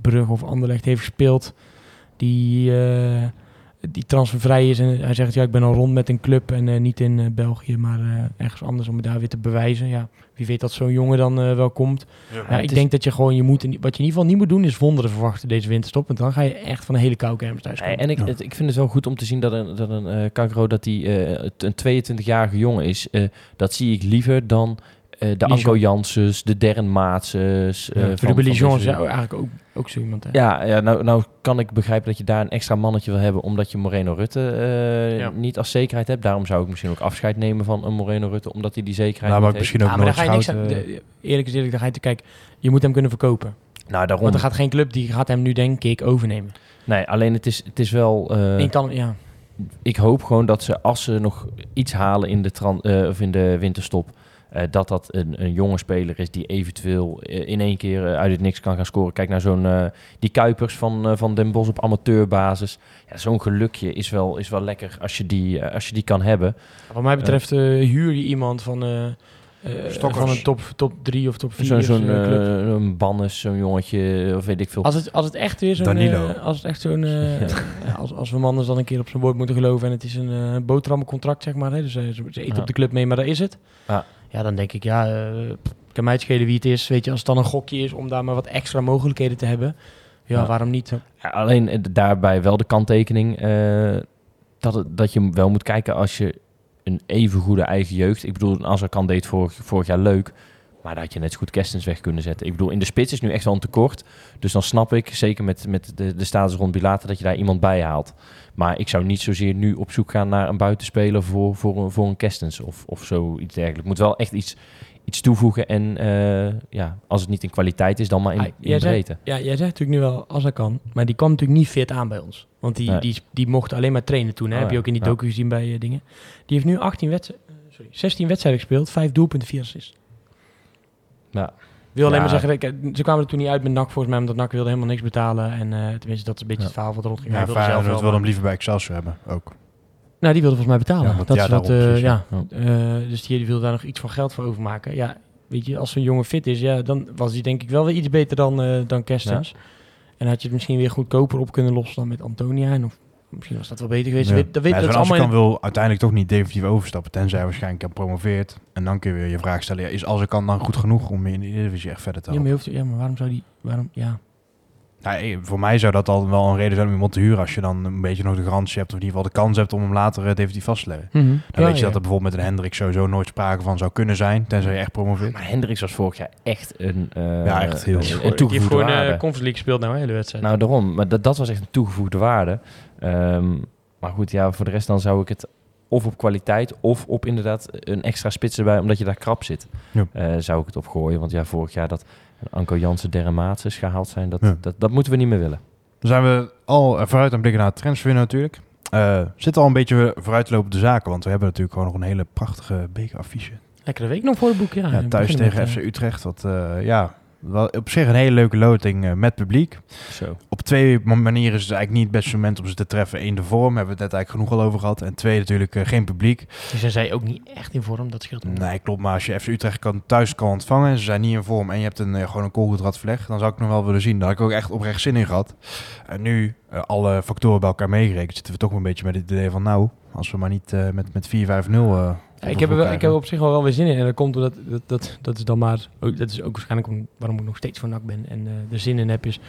Speaker 2: Brugge of Anderlecht heeft gespeeld. Die, eh, die transfervrij is. En hij zegt, ja, ik ben al rond met een club. En eh, niet in eh, België, maar eh, ergens anders om het daar weer te bewijzen. Ja, wie weet dat zo'n jongen dan wel komt. Ja, ik
Speaker 3: is-
Speaker 2: denk dat je gewoon, je moet, in- wat je in ieder geval niet moet doen, is wonderen verwachten deze winterstop. Want dan ga je echt van een hele koude kermis thuis komen.
Speaker 3: en ik, het- ik vind het wel goed om te zien dat een, dat een eh Kakro, dat die eh, een 22-jarige jongen is. Eh, dat zie ik liever dan de
Speaker 2: Lijon.
Speaker 3: Anko Janssens, de eh,
Speaker 2: Ja, Ruben
Speaker 3: van
Speaker 2: Lijon is
Speaker 3: deze-
Speaker 2: ja, eigenlijk ook, ook zo iemand. Hè?
Speaker 3: Ja, ja nou, nou kan ik begrijpen dat je daar een extra mannetje wil hebben, omdat je Moreno Rutte eh,
Speaker 2: Ja.
Speaker 3: niet als zekerheid hebt. Daarom zou ik misschien ook afscheid nemen van een Moreno Rutte, omdat hij die zekerheid
Speaker 1: Nou, maar
Speaker 3: niet heeft.
Speaker 1: misschien ook
Speaker 2: Ja, maar daar ga je niks
Speaker 1: Noordschout,
Speaker 2: aan.
Speaker 1: eh,
Speaker 2: de- eerlijk is eerlijk, daar ga je te kijken. Je moet hem kunnen verkopen.
Speaker 3: Nou, daarom.
Speaker 2: Want er gaat geen club die gaat hem nu denk ik overnemen.
Speaker 3: Nee, alleen het is, het is wel... eh,
Speaker 2: je kan, ja.
Speaker 3: ik hoop gewoon dat ze, als ze nog iets halen in de, tran- eh, of in de winterstop, eh, dat dat een, een jonge speler is die eventueel eh, in één keer eh, uit het niks kan gaan scoren. Kijk naar zo'n eh, die Kuipers van, eh, van Den Bosch op amateurbasis. Ja, zo'n gelukje is wel, is wel lekker als je die, als je die kan hebben.
Speaker 2: Wat mij betreft eh, huur je iemand van, van een top, top 3 of top 4
Speaker 3: Zo'n eh, een Bannes, zo'n jongetje, of weet ik veel.
Speaker 2: Als het, als het echt weer zo'n... Eh, als het echt zo'n... eh, ja, als, als we mannen dan een keer op zijn woord moeten geloven en het is een eh boterhammencontract, zeg maar. Hè, dus ze, ze eten
Speaker 3: Ja.
Speaker 2: op de club mee, maar dat is het.
Speaker 3: Ja.
Speaker 2: Ja, dan denk ik, ja, eh, kan mij het schelen wie het is. Weet je, als het dan een gokje is om daar maar wat extra mogelijkheden te hebben. Ja,
Speaker 3: Ja.
Speaker 2: waarom niet?
Speaker 3: Ja, alleen eh, daarbij wel de kanttekening eh, dat, het, dat je wel moet kijken als je een even goede eigen jeugd. Ik bedoel, als kan deed vorig, vorig jaar leuk. Maar daar had je net zo goed Kerstens weg kunnen zetten. Ik bedoel, in de spits is nu echt wel een tekort. Dus dan snap ik, zeker met, met de, de status rond Bilater, dat je daar iemand bij haalt. Maar ik zou niet zozeer nu op zoek gaan naar een buitenspeler voor, voor, een- voor een Kerstens of, of zoiets dergelijks. Moet wel echt iets, iets toevoegen. En eh, ja, als het niet in kwaliteit is, dan maar in,
Speaker 2: Ah,
Speaker 3: in breedte.
Speaker 2: Ja, jij zegt natuurlijk nu wel als hij kan. Maar die kwam natuurlijk niet fit aan bij ons. Want die,
Speaker 3: Nee.
Speaker 2: die, die mocht alleen maar trainen toen. Hè?
Speaker 3: Oh,
Speaker 2: Heb je ook in die
Speaker 3: Ja.
Speaker 2: docu gezien bij eh, dingen. Die heeft nu 18 wedstrijden, sorry, 16 wedstrijden gespeeld. 5 doelpunten, 4 assists.
Speaker 3: Ja.
Speaker 2: Wil alleen
Speaker 3: Ja.
Speaker 2: maar zeggen, ik- eh, ze kwamen er toen niet uit met NAC volgens mij, omdat NAC wilde helemaal niks betalen. En eh, tenminste, dat is een beetje
Speaker 3: Ja.
Speaker 2: het verhaal wat rond ging.
Speaker 1: Ja,
Speaker 2: wilde zelf wel,
Speaker 1: hem
Speaker 2: maar-
Speaker 1: liever bij Excelsior hebben, ook.
Speaker 2: Nou, die wilde volgens mij betalen.
Speaker 1: Ja, want-
Speaker 2: dat
Speaker 1: ja,
Speaker 2: is dat,
Speaker 1: daarom
Speaker 2: eh, ja. Eh, dus die, die wilde daar nog iets van geld voor overmaken. Ja, weet je, als zo'n jongen fit is, ja, dan was hij denk ik wel weer iets beter dan, eh dan Kerstens. En had je het misschien weer goedkoper op kunnen lossen dan met Antonia. En of misschien was dat wel beter geweest.
Speaker 1: Ja.
Speaker 2: Dat weet, dat weet,
Speaker 1: Ja,
Speaker 2: dat allemaal in-
Speaker 1: wil uiteindelijk toch niet definitief overstappen, tenzij hij waarschijnlijk promoveert. En dan kun je weer je vraag stellen, ja, is Azarkan dan goed genoeg om in de Eredivisie echt verder te
Speaker 2: ja, maar,
Speaker 1: helpen?
Speaker 2: hoeft- ja, maar waarom zou die... Waarom, ja.
Speaker 1: Nou, eh, voor mij zou dat al wel een reden zijn om iemand te huren als je dan een beetje nog de garantie hebt of in ieder geval de kans hebt om hem later eh, definitief vast te leggen.
Speaker 2: Mhm.
Speaker 1: Dan
Speaker 2: Ja,
Speaker 1: weet je
Speaker 2: ja.
Speaker 1: dat er bijvoorbeeld met een Hendrik sowieso nooit sprake van zou kunnen zijn, tenzij je echt promoveert.
Speaker 3: Maar Hendricks was vorig jaar echt een, eh,
Speaker 1: Ja, echt heel-
Speaker 3: een,
Speaker 1: Die
Speaker 3: een
Speaker 2: Die heeft
Speaker 3: toegevoegde
Speaker 2: gewoon
Speaker 3: waarde.
Speaker 2: eh Conference League gespeeld nou, hele wedstrijd.
Speaker 3: Nou, daarom. Maar dat, dat was echt een toegevoegde waarde. Ehm, maar goed, ja, voor de rest dan zou ik het of op kwaliteit of op inderdaad een extra spits erbij, omdat je daar krap zit,
Speaker 1: Ja.
Speaker 3: eh, zou ik het opgooien. Want ja, vorig jaar dat Anko Jansen, Derren Maatses gehaald zijn, dat,
Speaker 1: Ja.
Speaker 3: dat, dat moeten we niet meer willen.
Speaker 1: Dan zijn we al eh, vooruit aan het blikken naar het transferwindow natuurlijk. Eh zitten al een beetje vooruit te lopen op de zaken, want we hebben natuurlijk gewoon nog een hele prachtige bekeraffiche.
Speaker 2: Lekkere week nog voor het boek, ja.
Speaker 1: Thuis tegen
Speaker 2: met,
Speaker 1: FC Utrecht, wat eh, ja, op zich een hele leuke loting eh, met publiek.
Speaker 3: Zo.
Speaker 1: Op twee ma- manieren is het eigenlijk niet het beste moment om ze te treffen. Eén, de vorm, hebben we het net eigenlijk genoeg al over gehad. En twee, natuurlijk eh, geen publiek.
Speaker 2: Dus zijn zij ook niet echt in vorm, dat scheelt.
Speaker 1: Nee, klopt. Maar als je FC Utrecht kan, thuis kan ontvangen en ze zijn niet in vorm en je hebt een, eh, gewoon een koolgoedrad vleg, dan zou ik nog wel willen zien. Daar had ik ook echt oprecht zin in gehad. En nu, alle factoren bij elkaar meegerekend, zitten we toch een beetje met het idee van nou, als we maar niet met, met 4-5-0... eh,
Speaker 2: Ja, ik, heb wel, ik heb er op zich wel, wel weer zin in. En dat komt omdat, dat, dat, dat is dan maar, ook, dat is ook waarschijnlijk om- waarom ik nog steeds van NAC ben en eh er zin in heb is,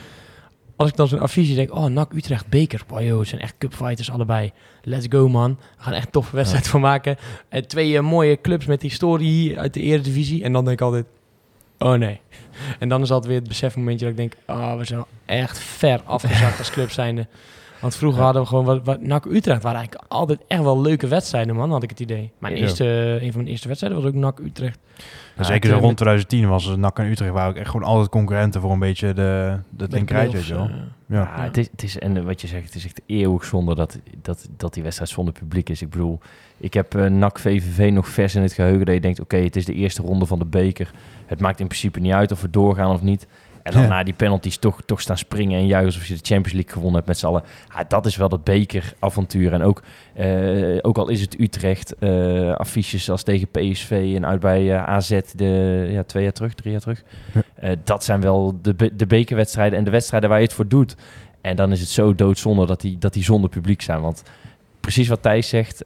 Speaker 2: als ik dan zo'n affiche denk, oh NAC Utrecht beker, wow joh, het zijn echt cupfighters allebei. Let's go man, we gaan echt een toffe wedstrijd van maken. En twee eh, mooie clubs met historie uit de eredivisie. En dan denk ik altijd, oh nee. En dan is altijd weer het besefmomentje dat ik denk, ah we zijn echt ver afgezakt als club zijnde. Want vroeger hadden we gewoon, wat, wat, NAC Utrecht waren eigenlijk altijd echt wel leuke wedstrijden man, had ik het idee. Mijn
Speaker 3: Ja.
Speaker 2: eerste, een van mijn eerste wedstrijden was ook NAC Utrecht.
Speaker 1: Zeker zo rond 2010 was NAC en Utrecht waren ook echt gewoon altijd concurrenten voor een beetje de, de linkerrijtje, je wel.
Speaker 2: eh,
Speaker 1: Ja.
Speaker 3: Ja, Het is, het is, en wat je zegt, het is echt eeuwig zonde dat, dat, dat die wedstrijd zonder publiek is. Ik bedoel, ik heb eh NAC VVV nog vers in het geheugen dat je denkt, oké, het is de eerste ronde van de beker. Het maakt in principe niet uit of we doorgaan of niet. En dan
Speaker 1: Ja.
Speaker 3: na die penalties toch, toch staan springen en juichen alsof je de Champions League gewonnen hebt met z'n allen. Ja, dat is wel dat bekeravontuur. En ook, eh, ook al is het Utrecht, eh, affiches als tegen PSV en uit bij eh, AZ de, ja, twee jaar terug, drie jaar terug.
Speaker 1: Ja.
Speaker 3: Dat zijn wel de, be- de bekerwedstrijden en de wedstrijden waar je het voor doet. En dan is het zo doodzonde dat die, dat die zonder publiek zijn. Want precies wat Thijs zegt,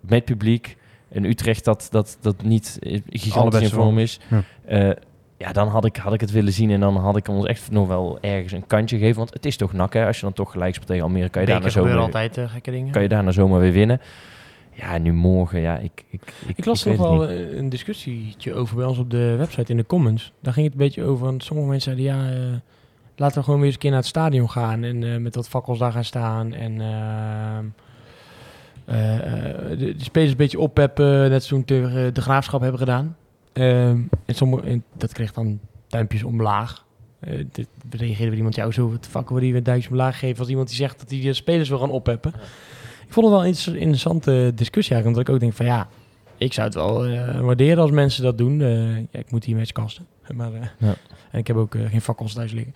Speaker 3: met publiek, en Utrecht dat, dat, dat niet gigantisch in vorm is.
Speaker 1: Ja.
Speaker 3: Ja, dan had ik, had ik het willen zien en dan had ik ons echt nog wel ergens een kantje gegeven. Want het is toch nak, hè? Als je dan toch gelijk speelt tegen Almere, kan je, daarna
Speaker 2: gebeuren
Speaker 3: zomaar,
Speaker 2: altijd eh, gekke dingen.
Speaker 3: kan je daarna zomaar weer winnen. Ja, nu morgen, ja, ik... Ik, ik,
Speaker 2: Ik las nog wel
Speaker 3: niet.
Speaker 2: eh, een discussietje over bij ons op de website in de comments. Daar ging het een beetje over. Want sommige mensen zeiden ja, eh, laten we gewoon weer eens een keer naar het stadion gaan en eh, met wat fakkels daar gaan staan en ehm, eh, eh, de, de spelers een beetje oppeppen, net zo toen tegen de graafschap hebben gedaan. Ehm, en, sommige, en dat kreeg dan duimpjes omlaag. Eh dit reageerde weer iemand, jou zo wat fuck wil je een duimpje omlaag geven als iemand die zegt dat hij de spelers wil gaan oppeppen. Ik vond het wel een inter- interessante discussie eigenlijk, omdat ik ook denk van ja, ik zou het wel eh, waarderen als mensen dat doen. Eh, ja, ik moet hier met kasten. Maar, eh,
Speaker 3: Ja.
Speaker 2: En ik heb ook geen fakkels thuis liggen.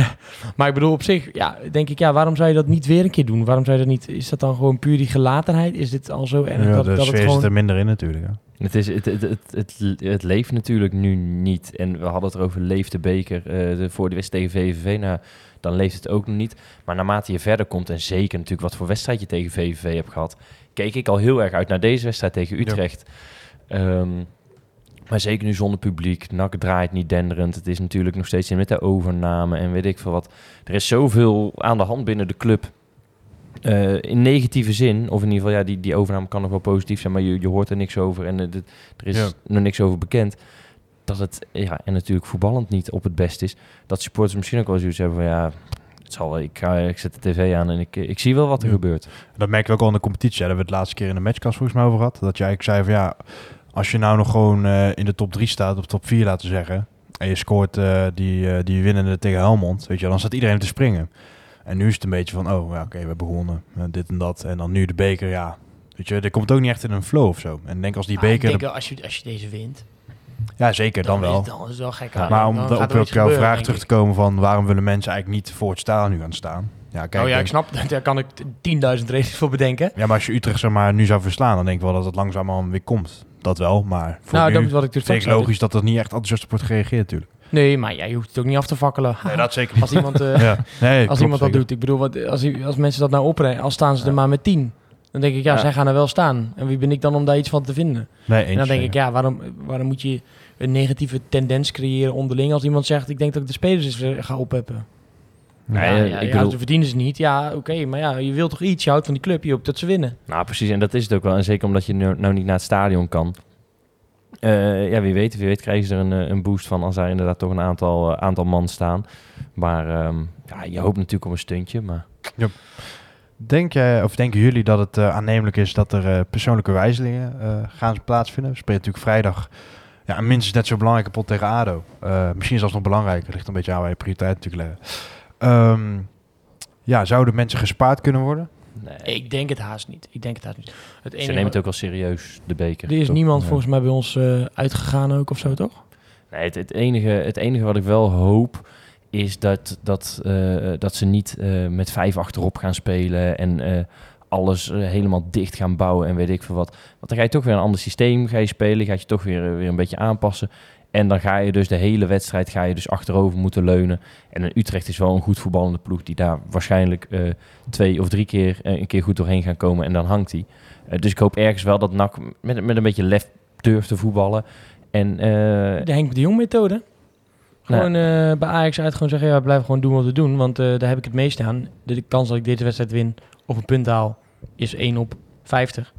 Speaker 2: maar ik bedoel, op zich, ja, denk ik, ja, waarom zou je dat niet weer een keer doen? Waarom zou je dat niet? Is dat dan gewoon puur die gelatenheid? Is dit al zo erg
Speaker 1: Ja,
Speaker 2: dat,
Speaker 1: de
Speaker 2: dat het gewoon...
Speaker 1: zit er minder in natuurlijk. Ja.
Speaker 3: Het, is, het, het, het, het, het leeft natuurlijk nu niet. En we hadden het erover, leeft de beker eh, de, voor de wedstrijd tegen VVV. Nou, dan leeft het ook nog niet. Maar naarmate je verder komt, en zeker natuurlijk wat voor wedstrijd je tegen VVV hebt gehad, keek ik al heel erg uit naar deze wedstrijd tegen Utrecht. Ehm, maar zeker nu zonder publiek. NAC draait niet denderend. Het is natuurlijk nog steeds in met de overname en weet ik veel wat. Er is zoveel aan de hand binnen de club. Eh, in negatieve zin, of in ieder geval, ja, die, die overname kan nog wel positief zijn, maar je, je hoort er niks over en eh, er is
Speaker 1: Ja.
Speaker 3: nog niks over bekend. Dat het, ja, en natuurlijk voetballend niet op het best is. Dat supporters misschien ook wel zoiets hebben van, ja, het zal, wel, ik, ga, ik zet de tv aan en ik, ik zie wel wat er
Speaker 1: Ja.
Speaker 3: gebeurt.
Speaker 1: Dat merk je ook al in de competitie. Daar hebben we het laatste keer in de matchcast volgens mij over gehad. Dat jij eigenlijk zei van ja, als je nou nog gewoon eh, in de top 3 staat, of top 4 laten zeggen, en je scoort eh, die, eh, die winnende tegen Helmond, weet je, dan staat iedereen te springen. En nu is het een beetje van, oh ja, oké, we hebben gewonnen, eh, dit en dat. En dan nu de beker, ja. Weet je, er komt ook niet echt in een flow of zo. En ik denk als die
Speaker 2: Ah, ik
Speaker 1: beker...
Speaker 2: denk, wel, als, je, als je deze wint,
Speaker 1: ja, zeker, dan, wel.
Speaker 2: het- dan is het wel gek.
Speaker 3: Ja,
Speaker 1: maar om
Speaker 2: Dan
Speaker 1: op jouw
Speaker 2: gebeuren,
Speaker 1: vraag terug te komen van waarom willen mensen eigenlijk niet voor het stadion gaan staan? Ja, kijk,
Speaker 2: oh ja,
Speaker 1: denk-
Speaker 2: ik snap, daar kan ik 10.000 redenen voor bedenken.
Speaker 1: Ja, maar als je Utrecht zeg maar, nu zou verslaan, dan denk ik wel dat het langzaamaan weer komt. Dat wel, maar voor
Speaker 2: Nou,
Speaker 1: nu
Speaker 2: dat is wat ik dus
Speaker 1: vind logisch dat er niet echt enthousiast op wordt gereageerd natuurlijk.
Speaker 2: Nee, maar ja, je hoeft het ook niet af te fakkelen.
Speaker 1: Nee, dat zeker niet.
Speaker 2: Als iemand,
Speaker 1: ja. nee,
Speaker 2: als
Speaker 1: klopt
Speaker 2: iemand dat
Speaker 1: zeker.
Speaker 2: doet. Ik bedoel, wat, als, i- als mensen dat oprijden, als staan ze maar met 10. Dan denk ik, ja,
Speaker 3: Ja.
Speaker 2: zij gaan er wel staan. En wie ben ik dan om daar iets van te vinden?
Speaker 1: Nee,
Speaker 2: En dan denk
Speaker 1: ja.
Speaker 2: ik, ja, waarom, waarom moet je een negatieve tendens creëren onderling als iemand zegt, ik denk dat ik de spelers eens ga opheppen.
Speaker 3: Nee,
Speaker 2: ja, ja,
Speaker 3: ik
Speaker 2: ja,
Speaker 3: bedoel-
Speaker 2: ze verdienen ze niet. Ja, oké, maar ja, je wilt toch iets? Je houdt van die club, je hoopt dat ze winnen.
Speaker 3: Nou, precies. En dat is het ook wel. En zeker omdat je nu, nou niet naar het stadion kan. Eh, ja, wie weet, wie weet krijgen ze er een, eh, een boost van als daar inderdaad toch een aantal, eh, aantal man staan. Maar ehm, ja, je hoopt natuurlijk op een stuntje. Maar
Speaker 1: Denk jij, of denken jullie dat het eh, aannemelijk is dat er eh, persoonlijke wijzigingen eh, gaan plaatsvinden? We spelen natuurlijk vrijdag ja, een minstens net zo belangrijke pot tegen ADO. Eh, misschien zelfs nog belangrijker, ligt een beetje aan waar je prioriteit natuurlijk leggen. Ehm, ja, zouden mensen gespaard kunnen worden?
Speaker 3: nee,
Speaker 2: Ik denk het haast niet. Ik denk het haast niet. Het
Speaker 3: ze nemen het ook wel serieus, de beker.
Speaker 2: er is
Speaker 3: toch?
Speaker 2: niemand
Speaker 3: Ja.
Speaker 2: volgens mij bij ons eh, uitgegaan ook of zo, toch?
Speaker 3: Nee, het, het, enige, het enige wat ik wel hoop is dat, dat, eh, dat ze niet eh, met vijf achterop gaan spelen en eh, alles helemaal dicht gaan bouwen en weet ik veel wat. Want dan ga je toch weer een ander systeem ga je spelen, ga je toch weer, weer een beetje aanpassen. En dan ga je dus de hele wedstrijd ga je dus achterover moeten leunen. En Utrecht is wel een goed voetballende ploeg die daar waarschijnlijk twee of drie keer een keer goed doorheen gaan komen en dan hangt hij. dus ik hoop ergens wel dat NAC met, met een beetje lef durft te voetballen. En
Speaker 2: De Henk de Jong methode. Gewoon eh, bij Ajax uit gewoon zeggen, ja, we blijven gewoon doen wat we doen. Want eh, daar heb ik het meest aan. De, de kans dat ik deze wedstrijd win of een punt haal is 1 op 50.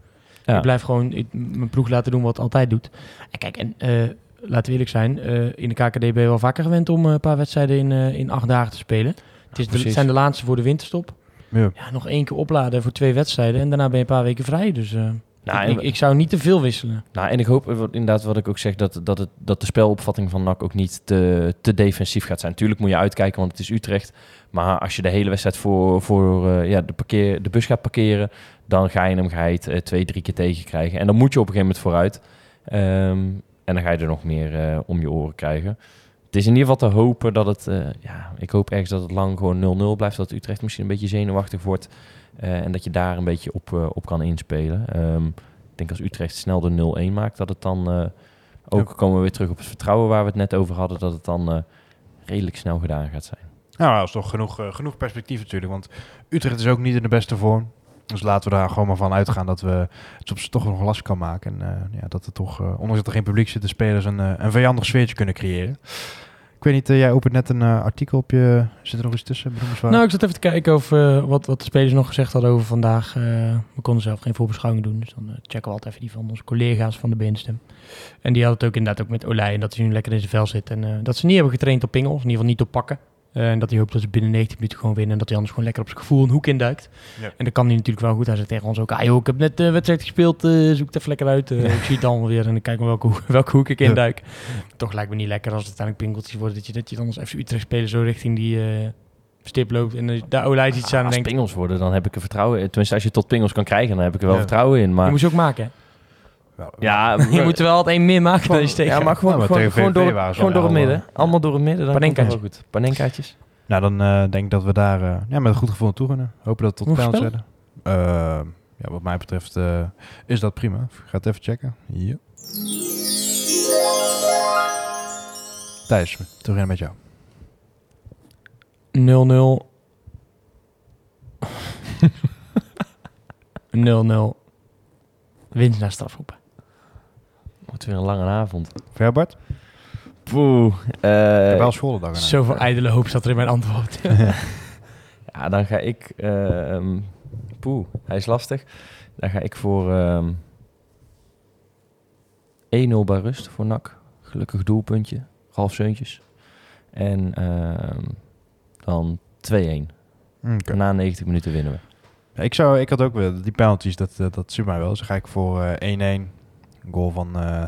Speaker 3: Ja.
Speaker 2: Ik blijf gewoon ik- mijn ploeg laten doen wat het altijd doet. En kijk, en eh, laten we eerlijk zijn. in de KKD ben je wel vaker gewend om een paar wedstrijden in, in acht dagen te spelen. Het, is de, het
Speaker 3: precies.
Speaker 2: zijn de laatste voor de winterstop.
Speaker 1: Ja.
Speaker 2: Ja, nog één keer opladen voor twee wedstrijden. En daarna ben je een paar weken vrij. Dus
Speaker 3: Nou,
Speaker 2: ik, ik, zou niet te veel wisselen.
Speaker 3: Nou, en ik hoop inderdaad wat ik ook zeg, dat, dat, het, dat de spelopvatting van NAC ook niet te, te defensief gaat zijn. Tuurlijk moet je uitkijken, want het is Utrecht. Maar als je de hele wedstrijd voor, voor eh, ja, de, parkeer, de bus gaat parkeren, dan ga je hem het, eh, twee, drie keer tegenkrijgen. En dan moet je op een gegeven moment vooruit. Ehm, en dan ga je er nog meer eh, om je oren krijgen. Het is in ieder geval te hopen dat het, eh, ja, ik hoop ergens dat het lang gewoon 0-0 blijft. Dat Utrecht misschien een beetje zenuwachtig wordt. Eh, en dat je daar een beetje op, eh, op kan inspelen. Ehm, ik denk als Utrecht snel de 0-1 maakt, dat het dan eh, ook komen we weer terug op het vertrouwen waar we het net over hadden, dat het dan redelijk snel gedaan gaat zijn.
Speaker 1: Nou, dat is toch genoeg, genoeg perspectief natuurlijk. Want Utrecht is ook niet in de beste vorm. Dus laten we daar gewoon maar van uitgaan dat we het soms toch nog last kan maken. En ja, dat er toch, ondanks dat er geen publiek zit, de spelers een, een vijandig sfeertje kunnen creëren. Weet niet, eh, jij opent net een eh, artikel op je... Zit er nog iets tussen?
Speaker 2: Nou, ik zat even te kijken over eh, wat, wat de spelers nog gezegd hadden over vandaag. We konden zelf geen voorbeschouwing doen, dus dan checken we altijd even die van onze collega's van de Beenstem. En die hadden het ook inderdaad ook met Olij en dat hij nu lekker in zijn vel zit. En dat ze niet hebben getraind op pingels, in ieder geval niet op pakken. Eh, en dat hij hoopt dat ze binnen 90 minuten gewoon winnen en dat hij anders gewoon lekker op zijn gevoel een hoek induikt.
Speaker 1: Ja.
Speaker 2: En dat kan hij natuurlijk wel goed. Hij zegt tegen ons ook, ah joh, ik heb net de wedstrijd gespeeld, eh, zoek het even lekker uit. Eh, ik zie het allemaal weer en dan kijk maar welke, hoek- welke hoek ik
Speaker 1: Ja.
Speaker 2: induik. Toch lijkt me niet lekker als het uiteindelijk pingeltjes worden, dat je, dat je dan als FC Utrecht speler zo richting die... eh, stip loopt en eh, daar Olij ziet staan en
Speaker 3: als
Speaker 2: denkt,
Speaker 3: pingels worden, dan heb ik er vertrouwen in. Tenminste, als je tot pingels kan krijgen, dan heb ik er wel
Speaker 1: Ja.
Speaker 3: vertrouwen in.
Speaker 2: je
Speaker 3: Maar
Speaker 2: moet ze ook maken. hè?
Speaker 1: Wel,
Speaker 3: ja,
Speaker 2: Je moet er wel het één meer maken dan je steekt.
Speaker 3: ja, maar gewoon,
Speaker 1: Ja, maar
Speaker 3: gewoon, gewoon, door, gewoon door het midden. Allemaal door het midden. Dan komt het
Speaker 2: Panenkaatje.
Speaker 3: wel goed. Panenkaatjes.
Speaker 1: Nou, dan eh, denk ik dat we daar eh, ja, met een goed gevoel naartoe gaan. Hopen dat het tot pijl zetten. Eh, ja, wat mij betreft eh, is dat prima. Ik ga het even checken. Ja. Thijs, terug met jou.
Speaker 2: 0-0. 0-0. Winst naar strafhoeken.
Speaker 3: Wordt weer een lange avond.
Speaker 1: Verbart?
Speaker 3: Poeh. eh,
Speaker 1: Ik heb wel schooldag.
Speaker 2: Zoveel ijdele hoop zat er in mijn antwoord.
Speaker 3: Ja, dan ga ik... ehm poeh, hij is lastig. Dan ga ik voor ehm 1-0 bij rust voor NAC. Gelukkig doelpuntje. Half zeuntjes. En ehm, dan 2-1.
Speaker 1: Oké.
Speaker 3: Na 90 minuten winnen we.
Speaker 1: Ik, zou, ik had ook wel die penalties, dat, eh, dat suit mij wel. Dus dan ga ik voor eh 1-1. Goal van eh,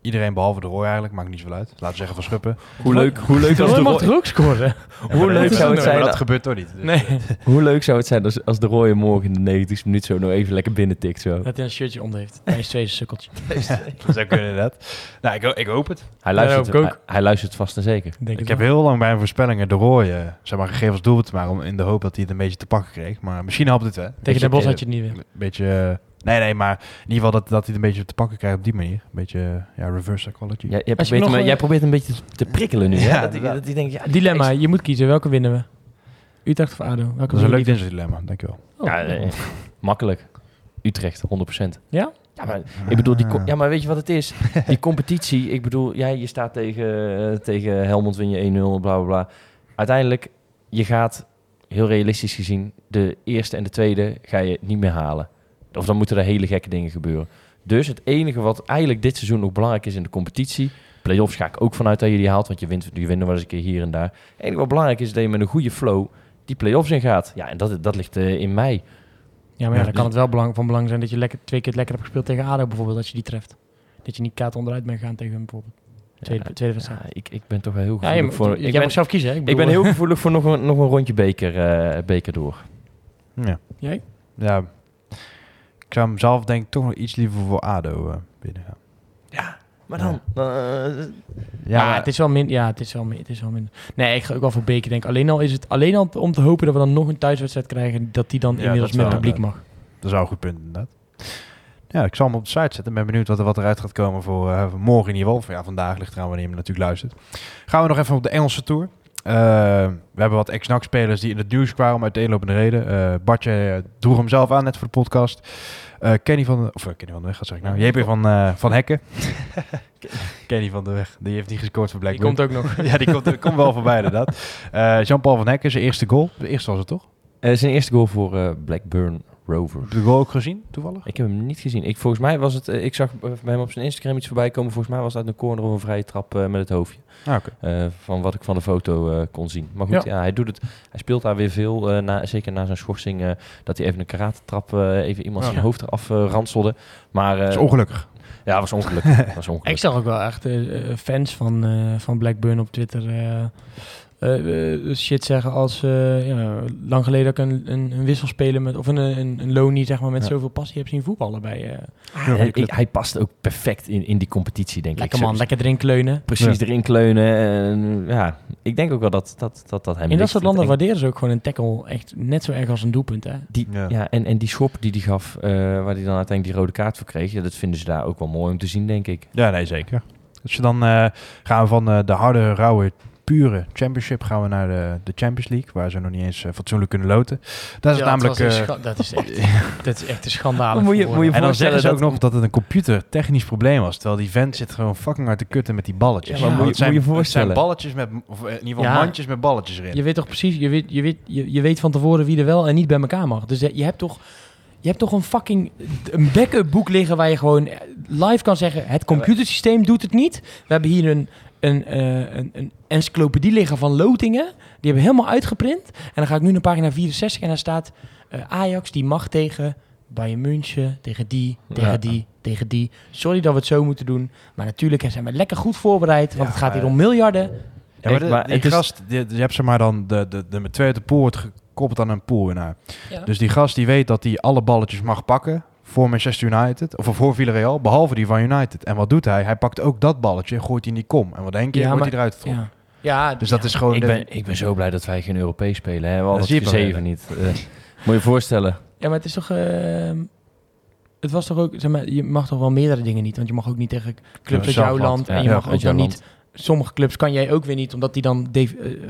Speaker 1: iedereen behalve de Roy eigenlijk. Maakt niet zoveel uit. Laten we zeggen van Schuppen.
Speaker 3: Hoe leuk, hoe leuk, als de
Speaker 2: mag
Speaker 3: Roy-
Speaker 2: toch ook scoren?
Speaker 3: hoe leuk zou het zijn...
Speaker 1: dat gebeurt toch niet. Dus,
Speaker 2: Nee.
Speaker 3: Hoe leuk zou het zijn als, als de rode morgen in de 90 minuut zo nog even lekker binnen tikt zo.
Speaker 2: Dat hij een shirtje onder heeft. Tijdens twee sukkeltje.
Speaker 1: Dat zou kunnen inderdaad. Nou, ik, ik hoop het.
Speaker 3: Hij luistert,
Speaker 2: hoop ik ook.
Speaker 3: hij, hij luistert vast en zeker.
Speaker 2: Denk
Speaker 1: Ik heb
Speaker 2: wel.
Speaker 1: heel lang bij mijn voorspellingen de Roy eh, zeg maar, gegeven als doelpunt te maken. Om, in de hoop dat hij het een beetje te pakken kreeg. Maar misschien helpt het wel.
Speaker 2: Tegen Den Bosch had je het niet weer.
Speaker 1: Een beetje... eh, nee, nee, maar in ieder geval dat, dat hij het een beetje te pakken krijgt op die manier. Een beetje ja, reverse psychology.
Speaker 3: Jij, jij, probeert, hem-
Speaker 2: een-
Speaker 3: jij probeert een beetje te, prikkelen nu.
Speaker 1: Ja,
Speaker 3: hè? dat, denkt, ja,
Speaker 2: Dilemma, je moet kiezen. Welke winnen we? Utrecht of ADO? Welke
Speaker 1: Dat is een leuk dinsdagdilemma, dankjewel.
Speaker 2: Oh,
Speaker 3: Ja, eh, makkelijk. Utrecht, 100%.
Speaker 2: Ja?
Speaker 3: Ja, maar, ik bedoel, die, co- ja, maar weet je wat het is? Die competitie, ik bedoel, jij je staat tegen, eh, tegen Helmond, win je 1-0, bla bla bla. Uiteindelijk, je gaat, heel realistisch gezien, de eerste en de tweede ga je niet meer halen. Of dan moeten er hele gekke dingen gebeuren. Dus het enige wat eigenlijk dit seizoen nog belangrijk is in de competitie... Playoffs ga ik ook vanuit dat je die haalt, want je wint, je wint nog wel eens een keer hier en daar. Het enige wat belangrijk is, dat je met een goede flow die play-offs in gaat. Ja, en dat, dat ligt eh, in mei.
Speaker 2: Ja, maar ja,
Speaker 1: Ja,
Speaker 2: dan kan het wel belang, van belang zijn dat je lekker, twee keer lekker hebt gespeeld tegen ADO bijvoorbeeld, dat je die treft. Dat je niet kaart onderuit bent gaan tegen hem bijvoorbeeld. Tweede,
Speaker 3: Ja,
Speaker 2: tweede wedstrijd.
Speaker 3: Ja, ik, ik ben toch wel heel
Speaker 2: Ja, je,
Speaker 3: gevoelig voor...
Speaker 2: jij
Speaker 3: Ik
Speaker 2: mag
Speaker 3: ben,
Speaker 2: zelf kiezen, hè?
Speaker 3: ik ben heel gevoelig voor nog een, nog een rondje beker, eh, beker door.
Speaker 1: Ja.
Speaker 2: Jij?
Speaker 1: ja. Ik zou hem zelf denk ik toch nog iets liever voor ADO eh binnen gaan.
Speaker 3: Maar
Speaker 1: dan-.
Speaker 2: Ja,
Speaker 1: maar-
Speaker 2: het is wel minder. Ja, het is wel, min- het is wel minder. Nee, ik ga ook wel voor Beker denk. Alleen al is het alleen al om te hopen dat we dan nog een thuiswedstrijd krijgen dat die dan
Speaker 1: Ja,
Speaker 2: inmiddels met
Speaker 1: wel,
Speaker 2: publiek
Speaker 1: ja.
Speaker 2: mag.
Speaker 1: Dat is wel een goed punt inderdaad. Ja, ik zal hem op de site zetten. Ik ben benieuwd wat er wat eruit gaat komen voor, eh, voor morgen in ieder geval. Of ja, vandaag ligt eraan wanneer je hem natuurlijk luistert. Gaan we nog even op de Engelse Tour. Eh, we hebben wat ex-NAC-spelers die in het nieuws kwamen om uiteenlopende reden. Eh Bartje eh, droeg hem zelf aan, net voor de podcast. Eh, Kenny van de... Of eh, Kenny van de Weg, wat zeg ik nou? JP van, eh, van Hekken. Kenny van de Weg. Die heeft niet gescoord voor
Speaker 2: Die
Speaker 1: Blackburn.
Speaker 2: komt ook nog.
Speaker 1: ja, die komt, die komt wel voorbij inderdaad. Eh, Jean-Paul van Hekken, zijn eerste goal. De eerste was het toch?
Speaker 3: Eh, zijn eerste goal voor eh, Blackburn Rovers.
Speaker 1: Heb je de goal ook gezien, toevallig?
Speaker 3: Ik heb hem niet gezien. Ik, volgens mij was het... eh, ik zag bij hem op zijn Instagram iets voorbij komen. Volgens mij was het uit een corner of een vrije trap eh, met het hoofdje.
Speaker 1: Ah, oké.
Speaker 3: Eh, van wat ik van de foto eh, kon zien. Maar goed, ja.
Speaker 2: Ja.
Speaker 3: hij doet het. Hij speelt daar weer veel. eh, na, zeker na zijn schorsing. eh, dat hij even een karate-trap. eh, even iemand
Speaker 1: Ja.
Speaker 3: zijn hoofd eraf eh, ranselde. Maar
Speaker 1: Dat is
Speaker 3: eh,
Speaker 1: ongelukkig.
Speaker 3: ja, was ongelukkig. was
Speaker 2: Ik
Speaker 3: ongelukkig.
Speaker 2: zag ook wel echt eh, eh, fans van, eh, van Blackburn op Twitter eh, eh, shit zeggen als eh, ja, lang geleden dat ik een, een, een wisselspeler met of een, een, een lonie zeg maar met
Speaker 3: Ja.
Speaker 2: zoveel passie heb zien voetballen bij. eh
Speaker 3: En ik- hij past ook perfect in, in die competitie, denk
Speaker 2: lekker
Speaker 3: ik.
Speaker 2: man,
Speaker 3: Zo-
Speaker 2: lekker erin kleunen.
Speaker 3: Precies erin kleunen. En, ja, ik denk ook wel dat dat, dat, dat hem
Speaker 2: In dat soort landen waarderen ze ook gewoon een tackle echt net zo erg als een doelpunt. Hè?
Speaker 3: Die,
Speaker 1: Ja.
Speaker 3: ja. en, en die schop die hij gaf, eh, waar hij dan uiteindelijk die rode kaart voor kreeg, ja, dat vinden ze daar ook wel mooi om te zien, denk ik.
Speaker 1: Ja, nee, zeker. Dus dan eh, gaan we van eh, de harde, rauwe, pure championship gaan we naar de, de Champions League, waar ze nog niet eens eh, fatsoenlijk kunnen loten. Dat is
Speaker 2: Ja,
Speaker 1: namelijk...
Speaker 2: het een
Speaker 1: eh,
Speaker 2: dat, is echt, dat is echt een schandaal.
Speaker 3: Moet je- moet je
Speaker 1: en dan
Speaker 3: voorstellen
Speaker 1: zeggen ze ook
Speaker 3: dat-
Speaker 1: nog dat het een computertechnisch probleem was. Terwijl die vent zit gewoon fucking hard te kutten met die balletjes.
Speaker 2: Ja, maar moet je-
Speaker 1: zijn,
Speaker 3: moet je
Speaker 1: het zijn
Speaker 3: voorstellen.
Speaker 1: balletjes met, of in ieder geval
Speaker 2: Ja.
Speaker 1: mandjes met balletjes erin.
Speaker 2: Je weet toch precies, je weet, je, weet, je, je weet van tevoren wie er wel en niet bij elkaar mag. Dus je hebt toch, je hebt toch een fucking een backup boek liggen waar je gewoon live kan zeggen: het computersysteem doet het niet. We hebben hier een, een, eh, een, een encyclopedie liggen van lotingen. Die hebben we helemaal uitgeprint. En dan ga ik nu naar pagina 64 en daar staat eh, Ajax die mag tegen Bayern München, tegen die, tegen
Speaker 3: Ja.
Speaker 2: die, tegen die. Sorry dat we het zo moeten doen, maar natuurlijk zijn we lekker goed voorbereid, want
Speaker 1: Ja,
Speaker 2: het gaat hier
Speaker 1: maar-
Speaker 2: om miljarden.
Speaker 1: Ja, maar, de-
Speaker 3: maar
Speaker 1: die
Speaker 3: het is-
Speaker 1: gast, die, je hebt zeg maar dan de, de, de met twee uit de pool wordt gekoppeld aan een poolwinnaar.
Speaker 2: Ja.
Speaker 1: Dus die gast die weet dat hij alle balletjes mag pakken voor Manchester United of voor Villarreal, behalve die van United. En wat doet hij? Hij pakt ook dat balletje en gooit hij in die kom. En wat denk je?
Speaker 2: Ja,
Speaker 1: wordt
Speaker 2: maar-
Speaker 1: hij eruit getrokken.
Speaker 2: Ja. ja,
Speaker 1: Dus dat is gewoon...
Speaker 3: Ik
Speaker 1: de-
Speaker 3: ben, ik ben zo blij dat wij geen Europees spelen. Hè. We hadden
Speaker 1: Dat
Speaker 3: het gezeven niet. Eh, moet je voorstellen.
Speaker 2: Ja, maar het is toch. ehm, het was toch ook. Zeg maar, je mag toch wel meerdere dingen niet. Want je mag ook niet tegen clubs uit jouw
Speaker 1: land.
Speaker 3: Ja,
Speaker 2: en je
Speaker 3: ja,
Speaker 2: mag ook dan niet. Sommige clubs kan jij ook weer niet, omdat die dan eh,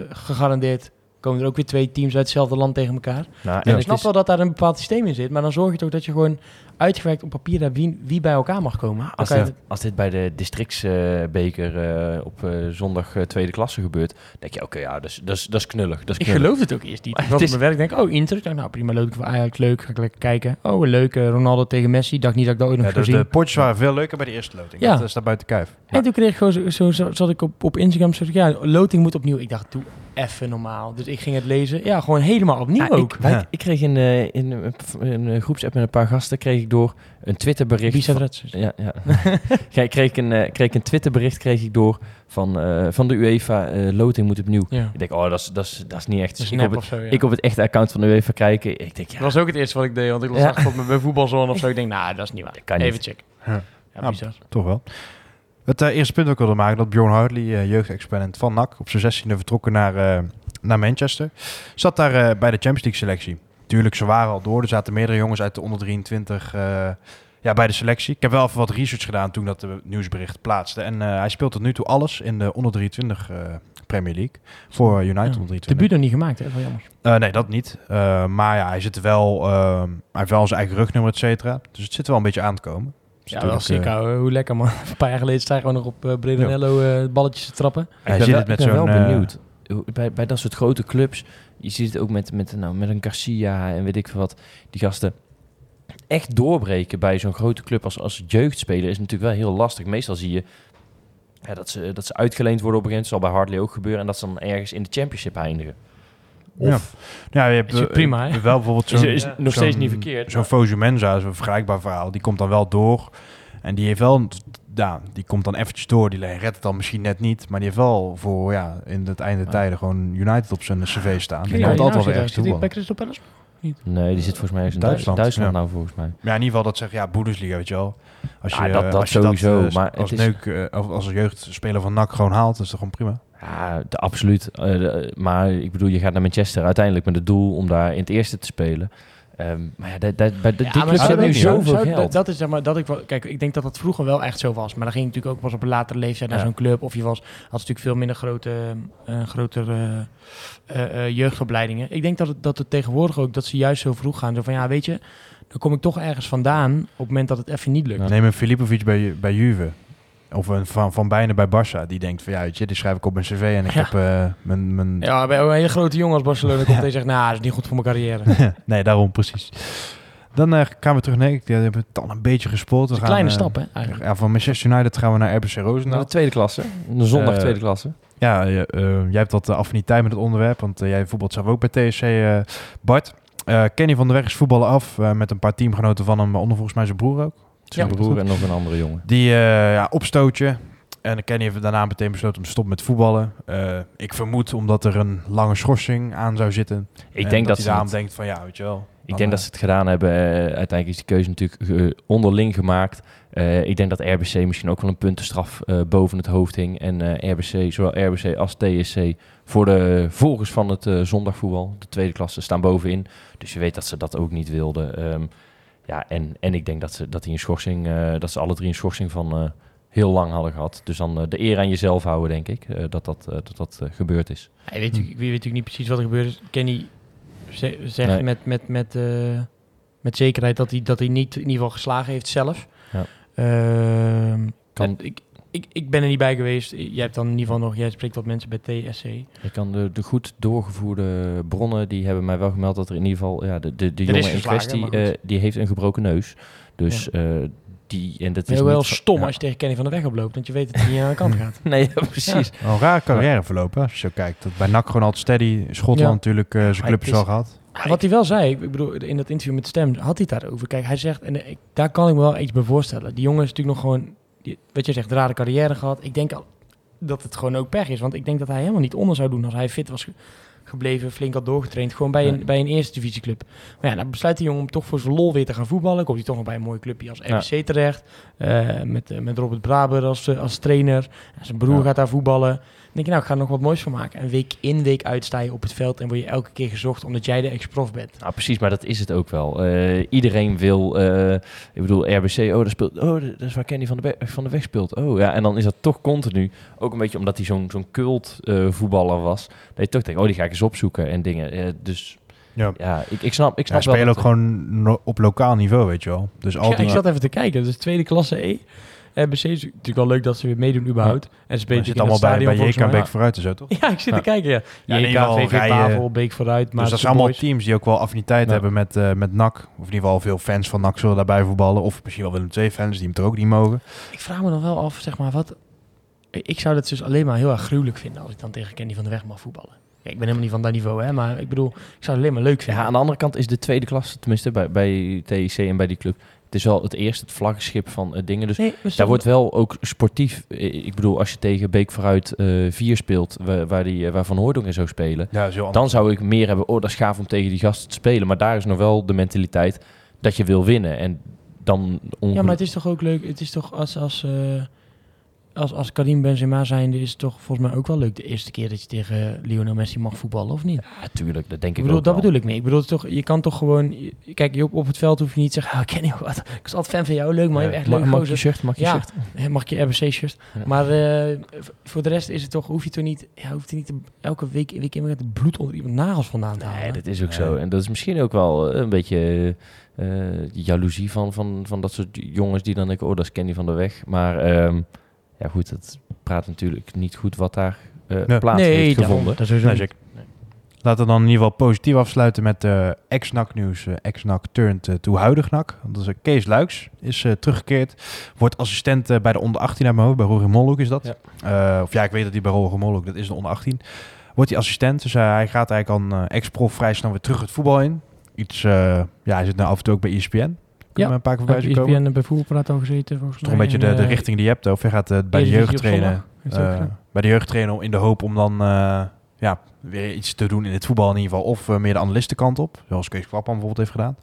Speaker 2: gegarandeerd. Komen er ook weer twee teams uit hetzelfde land tegen elkaar.
Speaker 3: Nou,
Speaker 2: En ik snap wel dat daar een bepaald systeem in zit. Maar dan zorg je toch dat je gewoon uitgewerkt op papier hebt wie, wie bij elkaar mag komen.
Speaker 3: Als dit, als dit bij de districtsbeker eh, op eh, zondag eh, tweede klasse gebeurt, denk je, oké, ja, dat is, dat, is, dat is knullig. Dat is
Speaker 2: Ik geloof het ook eerst niet.
Speaker 3: Maar
Speaker 2: Ik was op mijn werk denk, oh Inter. Nou prima, leuk Ajax, leuk. Ga ik lekker kijken. Oh, een leuke Ronaldo tegen Messi. Dacht niet dat ik dat ooit nog
Speaker 1: Ja,
Speaker 2: zou
Speaker 1: dus
Speaker 2: zien.
Speaker 1: de potjes waren veel leuker bij de eerste loting.
Speaker 2: Ja.
Speaker 1: Dat is daar buiten kijf.
Speaker 2: En toen kreeg ik gewoon zo, zo, zo zat ik op, op Instagram, zo, ja, loting moet opnieuw. Ik dacht, doe even normaal. Dus ik ging het lezen. Ja, gewoon helemaal opnieuw
Speaker 3: Ja,
Speaker 2: ook.
Speaker 3: Ik, wij- ik kreeg in, eh, in, een- een groepsapp met een paar gasten, kreeg ik door een Twitterbericht. Van-. Ja, ja. Kreeg ik een, eh, kreeg ik een Twitterbericht kreeg ik door van, eh, van de UEFA, eh, loting moet opnieuw.
Speaker 2: Ja.
Speaker 3: Ik denk, oh, dat is, dat is, dat is niet echt.
Speaker 2: Dat is
Speaker 3: ik, op het,
Speaker 2: of zo, ja.
Speaker 3: ik op het echte account van de UEFA kijken. Ik denk, ja,
Speaker 2: Dat was ook het eerste wat ik deed, want ik
Speaker 3: Ja.
Speaker 2: zag ja. met mijn voetbalzone of zo. Ik denk, nou, dat is niet waar.
Speaker 3: kan niet.
Speaker 2: Even check.
Speaker 1: Ja.
Speaker 2: Ja,
Speaker 1: Ja.
Speaker 2: bizar.
Speaker 1: Toch wel. Het eerste punt ook wilde maken dat Bjorn Hartley, eh jeugdexponent van NAC, op zijn 16e vertrokken naar, eh, naar Manchester. Zat daar eh, bij de Champions League selectie. Tuurlijk, ze waren al door. Er zaten meerdere jongens uit de onder 23 eh, ja, bij de selectie. Ik heb wel even wat research gedaan toen dat de nieuwsbericht plaatste. En eh, hij speelt tot nu toe alles in de onder 23 eh, Premier League. Voor United
Speaker 2: Ja.
Speaker 1: onder 23.
Speaker 2: Debuut nog niet gemaakt, hè? Wel jammer.
Speaker 1: Eh, nee, dat niet. Eh, maar ja, hij zit wel. ehm, hij heeft wel zijn eigen rugnummer, et cetera. Dus het zit wel een beetje aan te komen.
Speaker 2: Ja, wel
Speaker 1: natuurlijk, eh,
Speaker 2: ouwe. Hoe lekker, man. Een paar jaar geleden sta je gewoon nog op uh, Bredanello eh, balletjes te trappen.
Speaker 1: hij
Speaker 3: ben
Speaker 1: zit
Speaker 3: wel-
Speaker 1: het met
Speaker 3: ik ben wel
Speaker 1: eh,
Speaker 3: benieuwd. bij, bij dat soort grote clubs, je ziet het ook met, met, nou, met een Garcia en weet ik veel wat, die gasten echt doorbreken bij zo'n grote club als, als jeugdspeler is natuurlijk wel heel lastig. Meestal zie je ja, dat, ze, dat ze uitgeleend worden op een gegeven moment, zal bij Hartley ook gebeuren, en dat ze dan ergens in de championship eindigen. Of,
Speaker 1: Ja, je hebt
Speaker 2: Is je
Speaker 1: eh,
Speaker 2: prima, hè?
Speaker 1: wel bijvoorbeeld
Speaker 3: Is-
Speaker 1: zo'n...
Speaker 3: is nog steeds niet verkeerd,
Speaker 1: Zo'n Fosu Mensa is een vergelijkbaar verhaal. Die komt dan wel door. En die heeft wel... Ja, die komt dan eventjes door. Die redt het dan misschien net niet. Maar die heeft wel voor, ja, in het einde tijden gewoon United op zijn cv staan. Die
Speaker 2: Ja,
Speaker 1: komt
Speaker 2: die
Speaker 1: altijd wel ergens toe.
Speaker 2: bij Crystal Palace?
Speaker 3: nee, die zit volgens mij in
Speaker 1: Duitsland,
Speaker 3: Duitsland,
Speaker 1: ja.
Speaker 3: nou volgens mij.
Speaker 1: Ja, in ieder geval dat zeg ja, Bundesliga, weet je wel. Als je
Speaker 3: Ja, dat- dat
Speaker 1: als je
Speaker 3: sowieso,
Speaker 1: eh,
Speaker 3: maar
Speaker 1: als
Speaker 3: is-
Speaker 1: neuk, eh, als jeugdspeler van NAC gewoon haalt, is dat gewoon prima.
Speaker 3: Ja, de, absoluut. Eh, de- maar ik bedoel, je gaat naar Manchester uiteindelijk met het doel om daar in het eerste te spelen. Ehm, maar ja, dat, dat, bij de, die clubs hebben nu zoveel geld.
Speaker 2: Dat, dat is zeg maar, dat ik kijk, ik denk dat dat vroeger wel echt zo was. Maar dan ging je natuurlijk ook pas op een latere leeftijd naar
Speaker 3: Ja.
Speaker 2: zo'n club. Of je was, had natuurlijk veel minder grote, eh grotere eh, eh, jeugdopleidingen. Ik denk dat het, dat het tegenwoordig ook, dat ze juist zo vroeg gaan. Zo van, ja, weet je, dan kom ik toch ergens vandaan op het moment dat het even niet lukt.
Speaker 1: Neem een Filipovic bij, bij Juve. Of een Van, van Bijnen bij Barça. Die denkt van ja, weet je, die schrijf ik op mijn cv en ik
Speaker 2: Ja.
Speaker 1: heb eh, mijn... mijn...
Speaker 2: Ja, bij een hele grote jongen als Barcelona komt en zegt, nou, dat is niet goed voor mijn carrière.
Speaker 1: nee, daarom precies. Dan eh, gaan we terug. Nee, ik heb het dan een beetje gespoord.
Speaker 2: Een
Speaker 1: gaan,
Speaker 2: kleine
Speaker 1: eh,
Speaker 2: stap, hè, eigenlijk.
Speaker 1: Ja, van Manchester United gaan we naar RBC
Speaker 3: Naar
Speaker 1: Roosendaal.
Speaker 3: de tweede klasse. De zondag tweede klasse.
Speaker 1: Ja, je, eh, jij hebt wat affiniteit met het onderwerp, want jij voetbalt zelf ook bij TSC. eh, Bart, Eh, Kenny van der Weg is voetballen af eh, met een paar teamgenoten van hem, waaronder volgens mij zijn broer ook.
Speaker 3: Zijn
Speaker 1: Ja,
Speaker 3: broer en nog een andere jongen.
Speaker 1: Die eh, ja, opstootje. En Kenny heeft daarna meteen besloten om te stoppen met voetballen. Eh, ik vermoed omdat er een lange schorsing aan zou zitten.
Speaker 3: Ik
Speaker 1: En
Speaker 3: denk dat
Speaker 1: hij
Speaker 3: ze
Speaker 1: daarom
Speaker 3: het-
Speaker 1: denkt van ja, weet je wel.
Speaker 3: Ik denk
Speaker 1: eh,
Speaker 3: dat ze het gedaan hebben. Eh, uiteindelijk is die keuze natuurlijk eh, onderling gemaakt. Eh, ik denk dat RBC misschien ook wel een puntenstraf eh, boven het hoofd hing. En eh, RBC, zowel RBC als TSC, voor de volgers van het eh, zondagvoetbal, de tweede klasse, staan bovenin. Dus je weet dat ze dat ook niet wilden. Ehm, ja, en, en ik denk dat ze, dat, die een schorsing, eh, dat ze alle drie een schorsing van eh, heel lang hadden gehad. Dus dan eh, de eer aan jezelf houden, denk ik, eh, dat dat, dat, dat gebeurd is.
Speaker 2: Hij weet, natuurlijk- wie weet natuurlijk niet precies wat er gebeurd is. Kenny ze- zegt
Speaker 3: Nee.
Speaker 2: met, met, met, eh, met zekerheid dat hij, dat hij niet in ieder geval geslagen heeft zelf.
Speaker 3: Ja.
Speaker 2: Ehm,
Speaker 3: Kan-
Speaker 2: en ik, ik, ik ben er niet bij geweest. Jij hebt dan in ieder geval nog, jij spreekt wat mensen bij TSC.
Speaker 3: Ik kan de, de goed doorgevoerde bronnen, die hebben mij wel gemeld dat er in ieder geval, ja, de, de, de jongen in kwestie, eh, die heeft een gebroken neus. Dus eh, die, en dat is
Speaker 2: wel stom
Speaker 3: ja.
Speaker 2: als je tegen Kenny van de weg oploopt, want je weet dat hij niet aan de kant gaat.
Speaker 3: Nee, ja, precies.
Speaker 1: Een rare carrière verlopen, als je zo kijkt. Dat bij NAC gewoon altijd steady. Schotland
Speaker 2: Ja.
Speaker 1: natuurlijk, eh, zijn
Speaker 2: is-
Speaker 1: al gehad.
Speaker 2: Wat hij wel zei, ik bedoel, in dat interview met Stem had hij het daarover. Kijk, hij zegt, en ik, daar kan ik me wel iets bij voorstellen. Die jongen is natuurlijk nog gewoon, wat je zegt, rare carrière gehad. Ik denk al dat het gewoon ook pech is. Want ik denk dat hij helemaal niet onder zou doen als hij fit was gebleven, flink had doorgetraind. Gewoon bij, een, bij een eerste divisieclub. Maar ja, dan besluit die jongen om toch voor zijn lol weer te gaan voetballen. Komt hij toch nog bij een mooie clubje als
Speaker 3: Ja.
Speaker 2: RBC terecht. eh, met, eh, met Robert Braber als, eh, als trainer. Zijn broer gaat daar voetballen. Dan denk je, nou, ik ga er nog wat moois van maken. En week in, week uit sta je op het veld en word je elke keer gezocht omdat jij de ex-prof bent.
Speaker 3: Nou, precies, maar dat is het ook wel. Iedereen wil, ik bedoel, RBC, oh, dat speelt, oh, dat is waar Kenny van de, Be- van de Weg speelt. Oh, ja, en dan is dat toch continu, ook een beetje omdat hij zo'n zo'n cult voetballer was, dat je toch denkt, oh, die ga ik eens opzoeken en dingen. Eh, dus
Speaker 1: Ja.
Speaker 3: ja, ik, ik snap, ik
Speaker 1: Ja,
Speaker 3: snap wel.
Speaker 1: spelen ook
Speaker 3: dat-
Speaker 1: gewoon no- op lokaal niveau, weet je wel. Dus al
Speaker 2: Ja,
Speaker 1: die...
Speaker 2: ik zat even te kijken. Dus tweede klasse E. RBC is natuurlijk wel leuk dat ze weer meedoen überhaupt. En ze
Speaker 1: Maar
Speaker 2: spelen
Speaker 1: je zit
Speaker 2: natuurlijk
Speaker 1: allemaal bij, bij JK
Speaker 2: volgens
Speaker 1: Beek vooruit en zo, toch?
Speaker 2: Ja, ik zit te kijken, ja.
Speaker 1: Ja,
Speaker 2: JK, VV Pavel, Beek vooruit. Maar
Speaker 1: dus dat zijn allemaal teams die ook wel affiniteit
Speaker 3: Ja.
Speaker 1: hebben met, eh, met NAC. Of in ieder geval veel fans van NAC zullen daarbij voetballen. Of misschien wel Willem II fans die hem er ook niet mogen.
Speaker 2: Ik vraag me dan wel af, zeg maar, wat... Ik zou het dus alleen maar heel erg gruwelijk vinden als ik dan tegen Kenny van de Weg mag voetballen. Ja, ik ben helemaal niet van dat niveau, hè. Maar ik bedoel, ik zou het alleen maar leuk vinden.
Speaker 3: Ja, aan de andere kant is de tweede klasse, tenminste bij, bij TIC en bij die club, het is wel het eerste, het vlaggenschip van eh, dingen. Dus
Speaker 2: Nee,
Speaker 3: Daar wordt wel ook sportief. eh, Ik bedoel, als je tegen Beek vooruit eh 4 speelt, waar, waar, die, eh, waar Van en zo spelen,
Speaker 1: Ja, zo
Speaker 3: dan zou ik meer hebben. Oh, dat is gaaf om tegen die gasten te spelen. Maar daar is nog wel de mentaliteit dat je wil winnen. En dan
Speaker 2: Ja, maar het is toch ook leuk. Het is toch als, als, eh, als, als Karim Benzema zijnde is het toch volgens mij ook wel leuk de eerste keer dat je tegen Lionel Messi mag voetballen, of niet?
Speaker 3: Natuurlijk, dat denk ik,
Speaker 2: Ik bedoel,
Speaker 3: ook
Speaker 2: dat
Speaker 3: wel.
Speaker 2: bedoel ik mee. Ik bedoel, toch, je kan toch gewoon... je- Kijk, je op, op het veld hoef je niet te zeggen... Oh, Kenny, wat, ik was altijd fan van jou. Leuk man, je
Speaker 3: Ja,
Speaker 2: echt
Speaker 3: mag-
Speaker 2: leuk
Speaker 3: mag je shirt? Mag je
Speaker 2: ja,
Speaker 3: shirt?
Speaker 2: mag je RBC-shirt.
Speaker 3: Ja.
Speaker 2: Maar v- voor de rest is het toch... Hoef je toch niet... Ja, hoeft je niet te- elke week, week in het bloed onder iemand nagels vandaan te halen.
Speaker 3: Nee, dat is ook zo. En dat is misschien ook wel eh, een beetje eh jaloezie van, van, van dat soort jongens die dan denken, oh, dat is Kenny van der Weg. Maar ehm, ja, goed, dat praat natuurlijk niet goed wat daar eh,
Speaker 1: Ja.
Speaker 3: plaats heeft
Speaker 2: daarom,
Speaker 3: gevonden.
Speaker 2: Dat is
Speaker 1: Nee. Laten we dan in ieder geval positief afsluiten met eh ex-NAC nieuws. Eh, ex-NAC turned eh, to huidig NAC. Dat is Kees Luiks, is eh, teruggekeerd. Wordt assistent bij de onder 18 uit mijn hoofd. Bij Rory Molhoek is dat. Eh, of ja, ik weet dat hij bij Rory Molhoek, dat is de onder 18. Wordt hij assistent. Dus hij gaat eigenlijk al eh, ex-prof vrij snel weer terug het voetbal in. Iets, eh, ja, hij zit nu af en toe ook bij ESPN. We een paar keer voorbij zien komen.
Speaker 2: ESPN bij Voetbalpraat al gezeten volgens
Speaker 1: Toch een
Speaker 2: mij.
Speaker 1: beetje de,
Speaker 2: eh,
Speaker 1: richting die je hebt. Of je gaat eh, bij de jeugd trainen. Eh, bij de jeugd trainen in de hoop om dan ja, weer iets te doen in het voetbal in ieder geval. Of meer de analistenkant op. Zoals Kees Kwapman bijvoorbeeld heeft gedaan.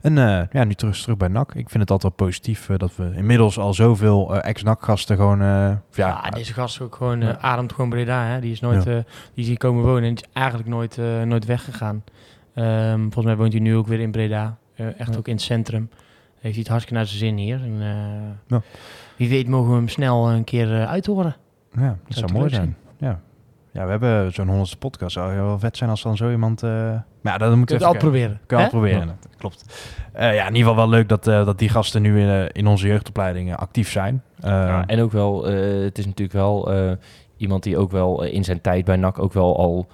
Speaker 1: En ja, nu terug, terug bij NAC. Ik vind het altijd wel positief dat we inmiddels al zoveel ex-NAC-gasten gewoon... ja,
Speaker 2: Ja, deze gast ook gewoon,
Speaker 1: Ja.
Speaker 2: ademt gewoon Breda. Hè? Die is nooit,
Speaker 1: Ja.
Speaker 2: die is hier komen wonen en die is eigenlijk nooit, nooit weggegaan. Ehm, volgens mij woont hij nu ook weer in Breda. Echt
Speaker 1: Ja.
Speaker 2: ook in het centrum. Heeft hij het hartstikke naar zijn zin hier. En, eh,
Speaker 1: Ja.
Speaker 2: Wie weet mogen we hem snel een keer eh, uithoren.
Speaker 1: ja, dat
Speaker 2: Zou
Speaker 1: mooi zijn. Ja. ja, we hebben zo'n honderdste podcast. Zou wel vet zijn als dan zo iemand... eh, maar ja, dat moeten
Speaker 2: Kun
Speaker 1: we
Speaker 2: je het al
Speaker 1: kijken.
Speaker 2: proberen.
Speaker 1: Kan je al proberen, klopt. Eh, ja, in ieder geval wel leuk dat, eh, dat die gasten nu in, eh, in onze jeugdopleidingen actief zijn. Eh,
Speaker 3: Ja, en ook wel, eh, het is natuurlijk wel eh, iemand die ook wel eh, in zijn tijd bij NAC ook wel al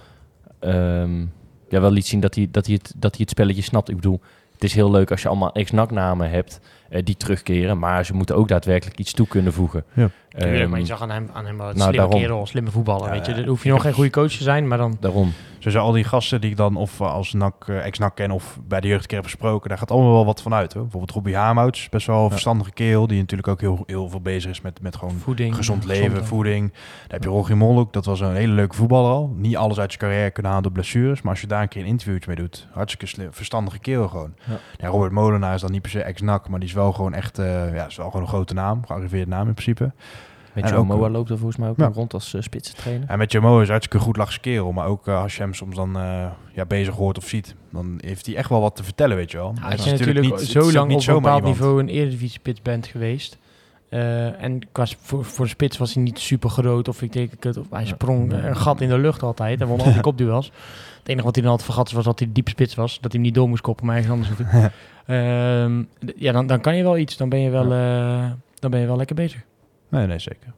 Speaker 3: ehm, ja, wel liet zien dat hij, dat, hij het, dat hij het spelletje snapt. Ik bedoel, het is heel leuk als je allemaal ex-NAC-namen hebt eh, die terugkeren, maar ze moeten ook daadwerkelijk iets toe kunnen voegen.
Speaker 1: Ja.
Speaker 2: Tuurlijk,
Speaker 3: Ehm,
Speaker 2: maar je zag aan hem, aan hem wel een
Speaker 3: nou,
Speaker 2: slimme
Speaker 3: daarom.
Speaker 2: kerel, slimme voetballer.
Speaker 1: Ja,
Speaker 2: weet je. Dan hoef je nog geen goede coach te zijn, maar dan...
Speaker 3: daarom.
Speaker 1: Sowieso al die gasten die ik dan of eh, als NAC, eh, ex-NAC ken of bij de jeugd een keer heb gesproken, daar gaat allemaal wel wat van uit. Hoor. Bijvoorbeeld Robbie Haamouts, best wel een verstandige kerel, die natuurlijk ook heel, heel veel bezig is met, met gewoon
Speaker 2: Voeding.
Speaker 1: gezond leven, voeding. Dan heb je Rogier Molhoek, dat was een hele leuke voetballer al. Niet alles uit zijn carrière kunnen halen door blessures, maar als je daar een keer een interviewtje mee doet, hartstikke slim, verstandige kerel gewoon.
Speaker 3: Ja.
Speaker 1: Ja. Robert Molenaar is dan niet per se ex-NAC, maar die is wel gewoon echt, eh, ja, is wel gewoon een grote naam, gearriveerde naam in principe.
Speaker 3: Met
Speaker 1: En
Speaker 3: Joe
Speaker 1: ook,
Speaker 3: Moa
Speaker 1: eh,
Speaker 3: loopt er volgens mij ook
Speaker 1: ja.
Speaker 3: rond als uh, spitsentrainer.
Speaker 1: En met Jamo is hartstikke goed lachse kerel. Maar ook eh, als je hem soms dan eh, ja, bezig hoort of ziet, dan heeft hij echt wel wat te vertellen, weet je wel.
Speaker 2: Ja,
Speaker 1: Het
Speaker 2: als
Speaker 1: is
Speaker 2: je natuurlijk,
Speaker 1: niet-
Speaker 2: zo lang
Speaker 1: niet
Speaker 2: op een bepaald niveau een eredivisie-spits bent geweest. eh, en qua, sp- voor, voor de spits was hij niet super groot. Of ik denk, het, of hij sprong eh, een gat in de lucht altijd. En won al die kopduels. Het enige wat hij dan altijd vergat was dat hij de diepe spits was. Dat hij hem niet door moest koppen, maar ergens anders. Ehm, ja, dan, dan kan je wel iets. Dan ben je wel, eh, dan ben je wel lekker bezig.
Speaker 1: Nee, nee, zeker.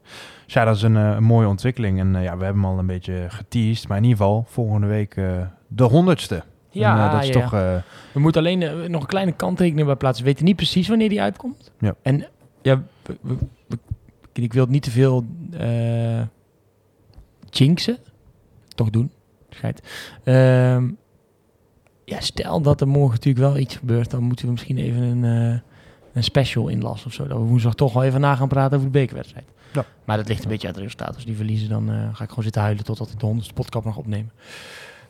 Speaker 1: Dus ja, dat is een, eh, een mooie ontwikkeling. En eh, ja, we hebben hem al een beetje geteased. Maar in ieder geval, volgende week eh, de honderdste.
Speaker 2: Ja,
Speaker 1: en, dat is
Speaker 2: ja,
Speaker 1: toch...
Speaker 2: We moeten alleen nog een kleine kanttekening bij plaatsen. We weten niet precies wanneer die uitkomt.
Speaker 1: Ja.
Speaker 2: En ja, we- we- we- ik wil niet te veel jinxen. Toch doen. Schijt. Ehm, ja, stel dat er morgen natuurlijk wel iets gebeurt, dan moeten we misschien even een, een special inlassen of zo. Dat we woensdag toch wel even na gaan praten over de bekerwedstrijd.
Speaker 1: Ja.
Speaker 2: Maar dat ligt een beetje aan het resultaat. Als die verliezen, dan eh, ga ik gewoon zitten huilen totdat ik de honderdste podcast mag opnemen.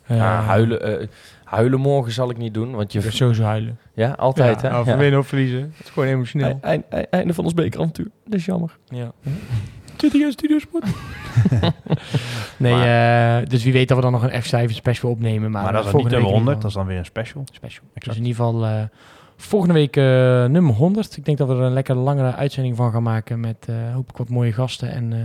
Speaker 3: Ja,
Speaker 2: Eh,
Speaker 3: huilen, eh, huilen morgen zal ik niet doen, want je...
Speaker 2: Ga sowieso huilen.
Speaker 3: Ja, altijd
Speaker 2: ja,
Speaker 3: hè?
Speaker 2: Of
Speaker 3: Ja.
Speaker 2: winnen of verliezen. Het is gewoon emotioneel.
Speaker 3: Ei- ei- ei- Einde van ons bekeravontuur. Dat is jammer.
Speaker 2: Ja. Zit ik in studiosport? nee,
Speaker 3: Maar-
Speaker 2: eh, dus wie weet dat we dan nog een F7 special opnemen. Maar,
Speaker 1: maar dat is niet de
Speaker 2: week in
Speaker 1: 100,
Speaker 2: ieder
Speaker 1: dat is dan weer een special.
Speaker 2: special.
Speaker 1: Exact.
Speaker 2: Dus in ieder geval eh, volgende week eh, nummer 100. Ik denk dat we er een lekker langere uitzending van gaan maken met eh hoop ik wat mooie gasten. En eh,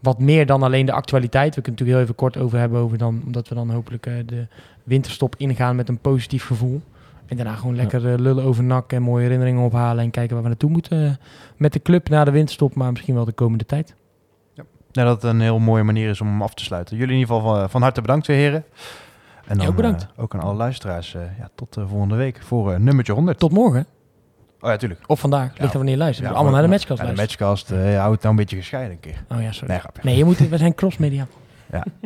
Speaker 2: wat meer dan alleen de actualiteit. We kunnen het natuurlijk heel even kort over hebben. Over dan, omdat we dan hopelijk de winterstop ingaan met een positief gevoel. En daarna gewoon lekker lullen over NAC en mooie herinneringen ophalen. En kijken waar we naartoe moeten met de club na de winterstop. Maar misschien wel de komende tijd.
Speaker 1: Ja, dat het een heel mooie manier is om hem af te sluiten. Jullie in ieder geval van, van harte bedankt weer, heren. En dan
Speaker 2: ook bedankt.
Speaker 1: eh, ook aan alle luisteraars. eh, ja, tot eh, volgende week voor nummertje 100.
Speaker 2: Tot morgen.
Speaker 1: Oh ja, tuurlijk.
Speaker 2: Of vandaag. Ligt er wanneer je luistert.
Speaker 1: Ja,
Speaker 2: allemaal naar de matchcast
Speaker 1: Ja, de matchcast. eh hou het nou een beetje gescheiden een keer.
Speaker 2: Oh ja, sorry.
Speaker 1: Nee, grapje.
Speaker 2: Nee, je moet, we zijn crossmedia.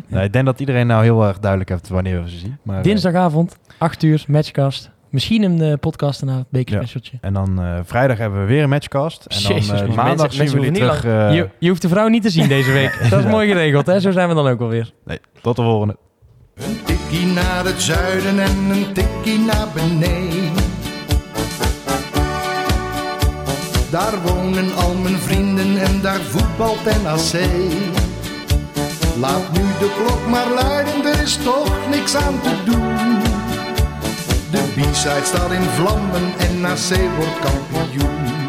Speaker 1: Ja. Ik denk dat iedereen nou heel erg duidelijk heeft wanneer we ze zien. Maar,
Speaker 2: Dinsdagavond, 8 uur, matchcast. Misschien een eh, podcast daarna, bekerspecialtje.
Speaker 1: en dan vrijdag hebben we weer een matchcast. En dan
Speaker 2: Jezus,
Speaker 1: maandag zien we terug.
Speaker 2: je, je hoeft de vrouw niet te zien deze week. Dat is mooi geregeld, hè? Zo zijn we dan ook alweer.
Speaker 1: nee, tot de volgende.
Speaker 7: Een tikkie naar het zuiden en een tikkie naar beneden. Daar wonen al mijn vrienden en daar voetbalt NAC. Laat nu de klok maar luiden, er is toch niks aan te doen. De B-side staat in vlammen en NAC wordt kampioen.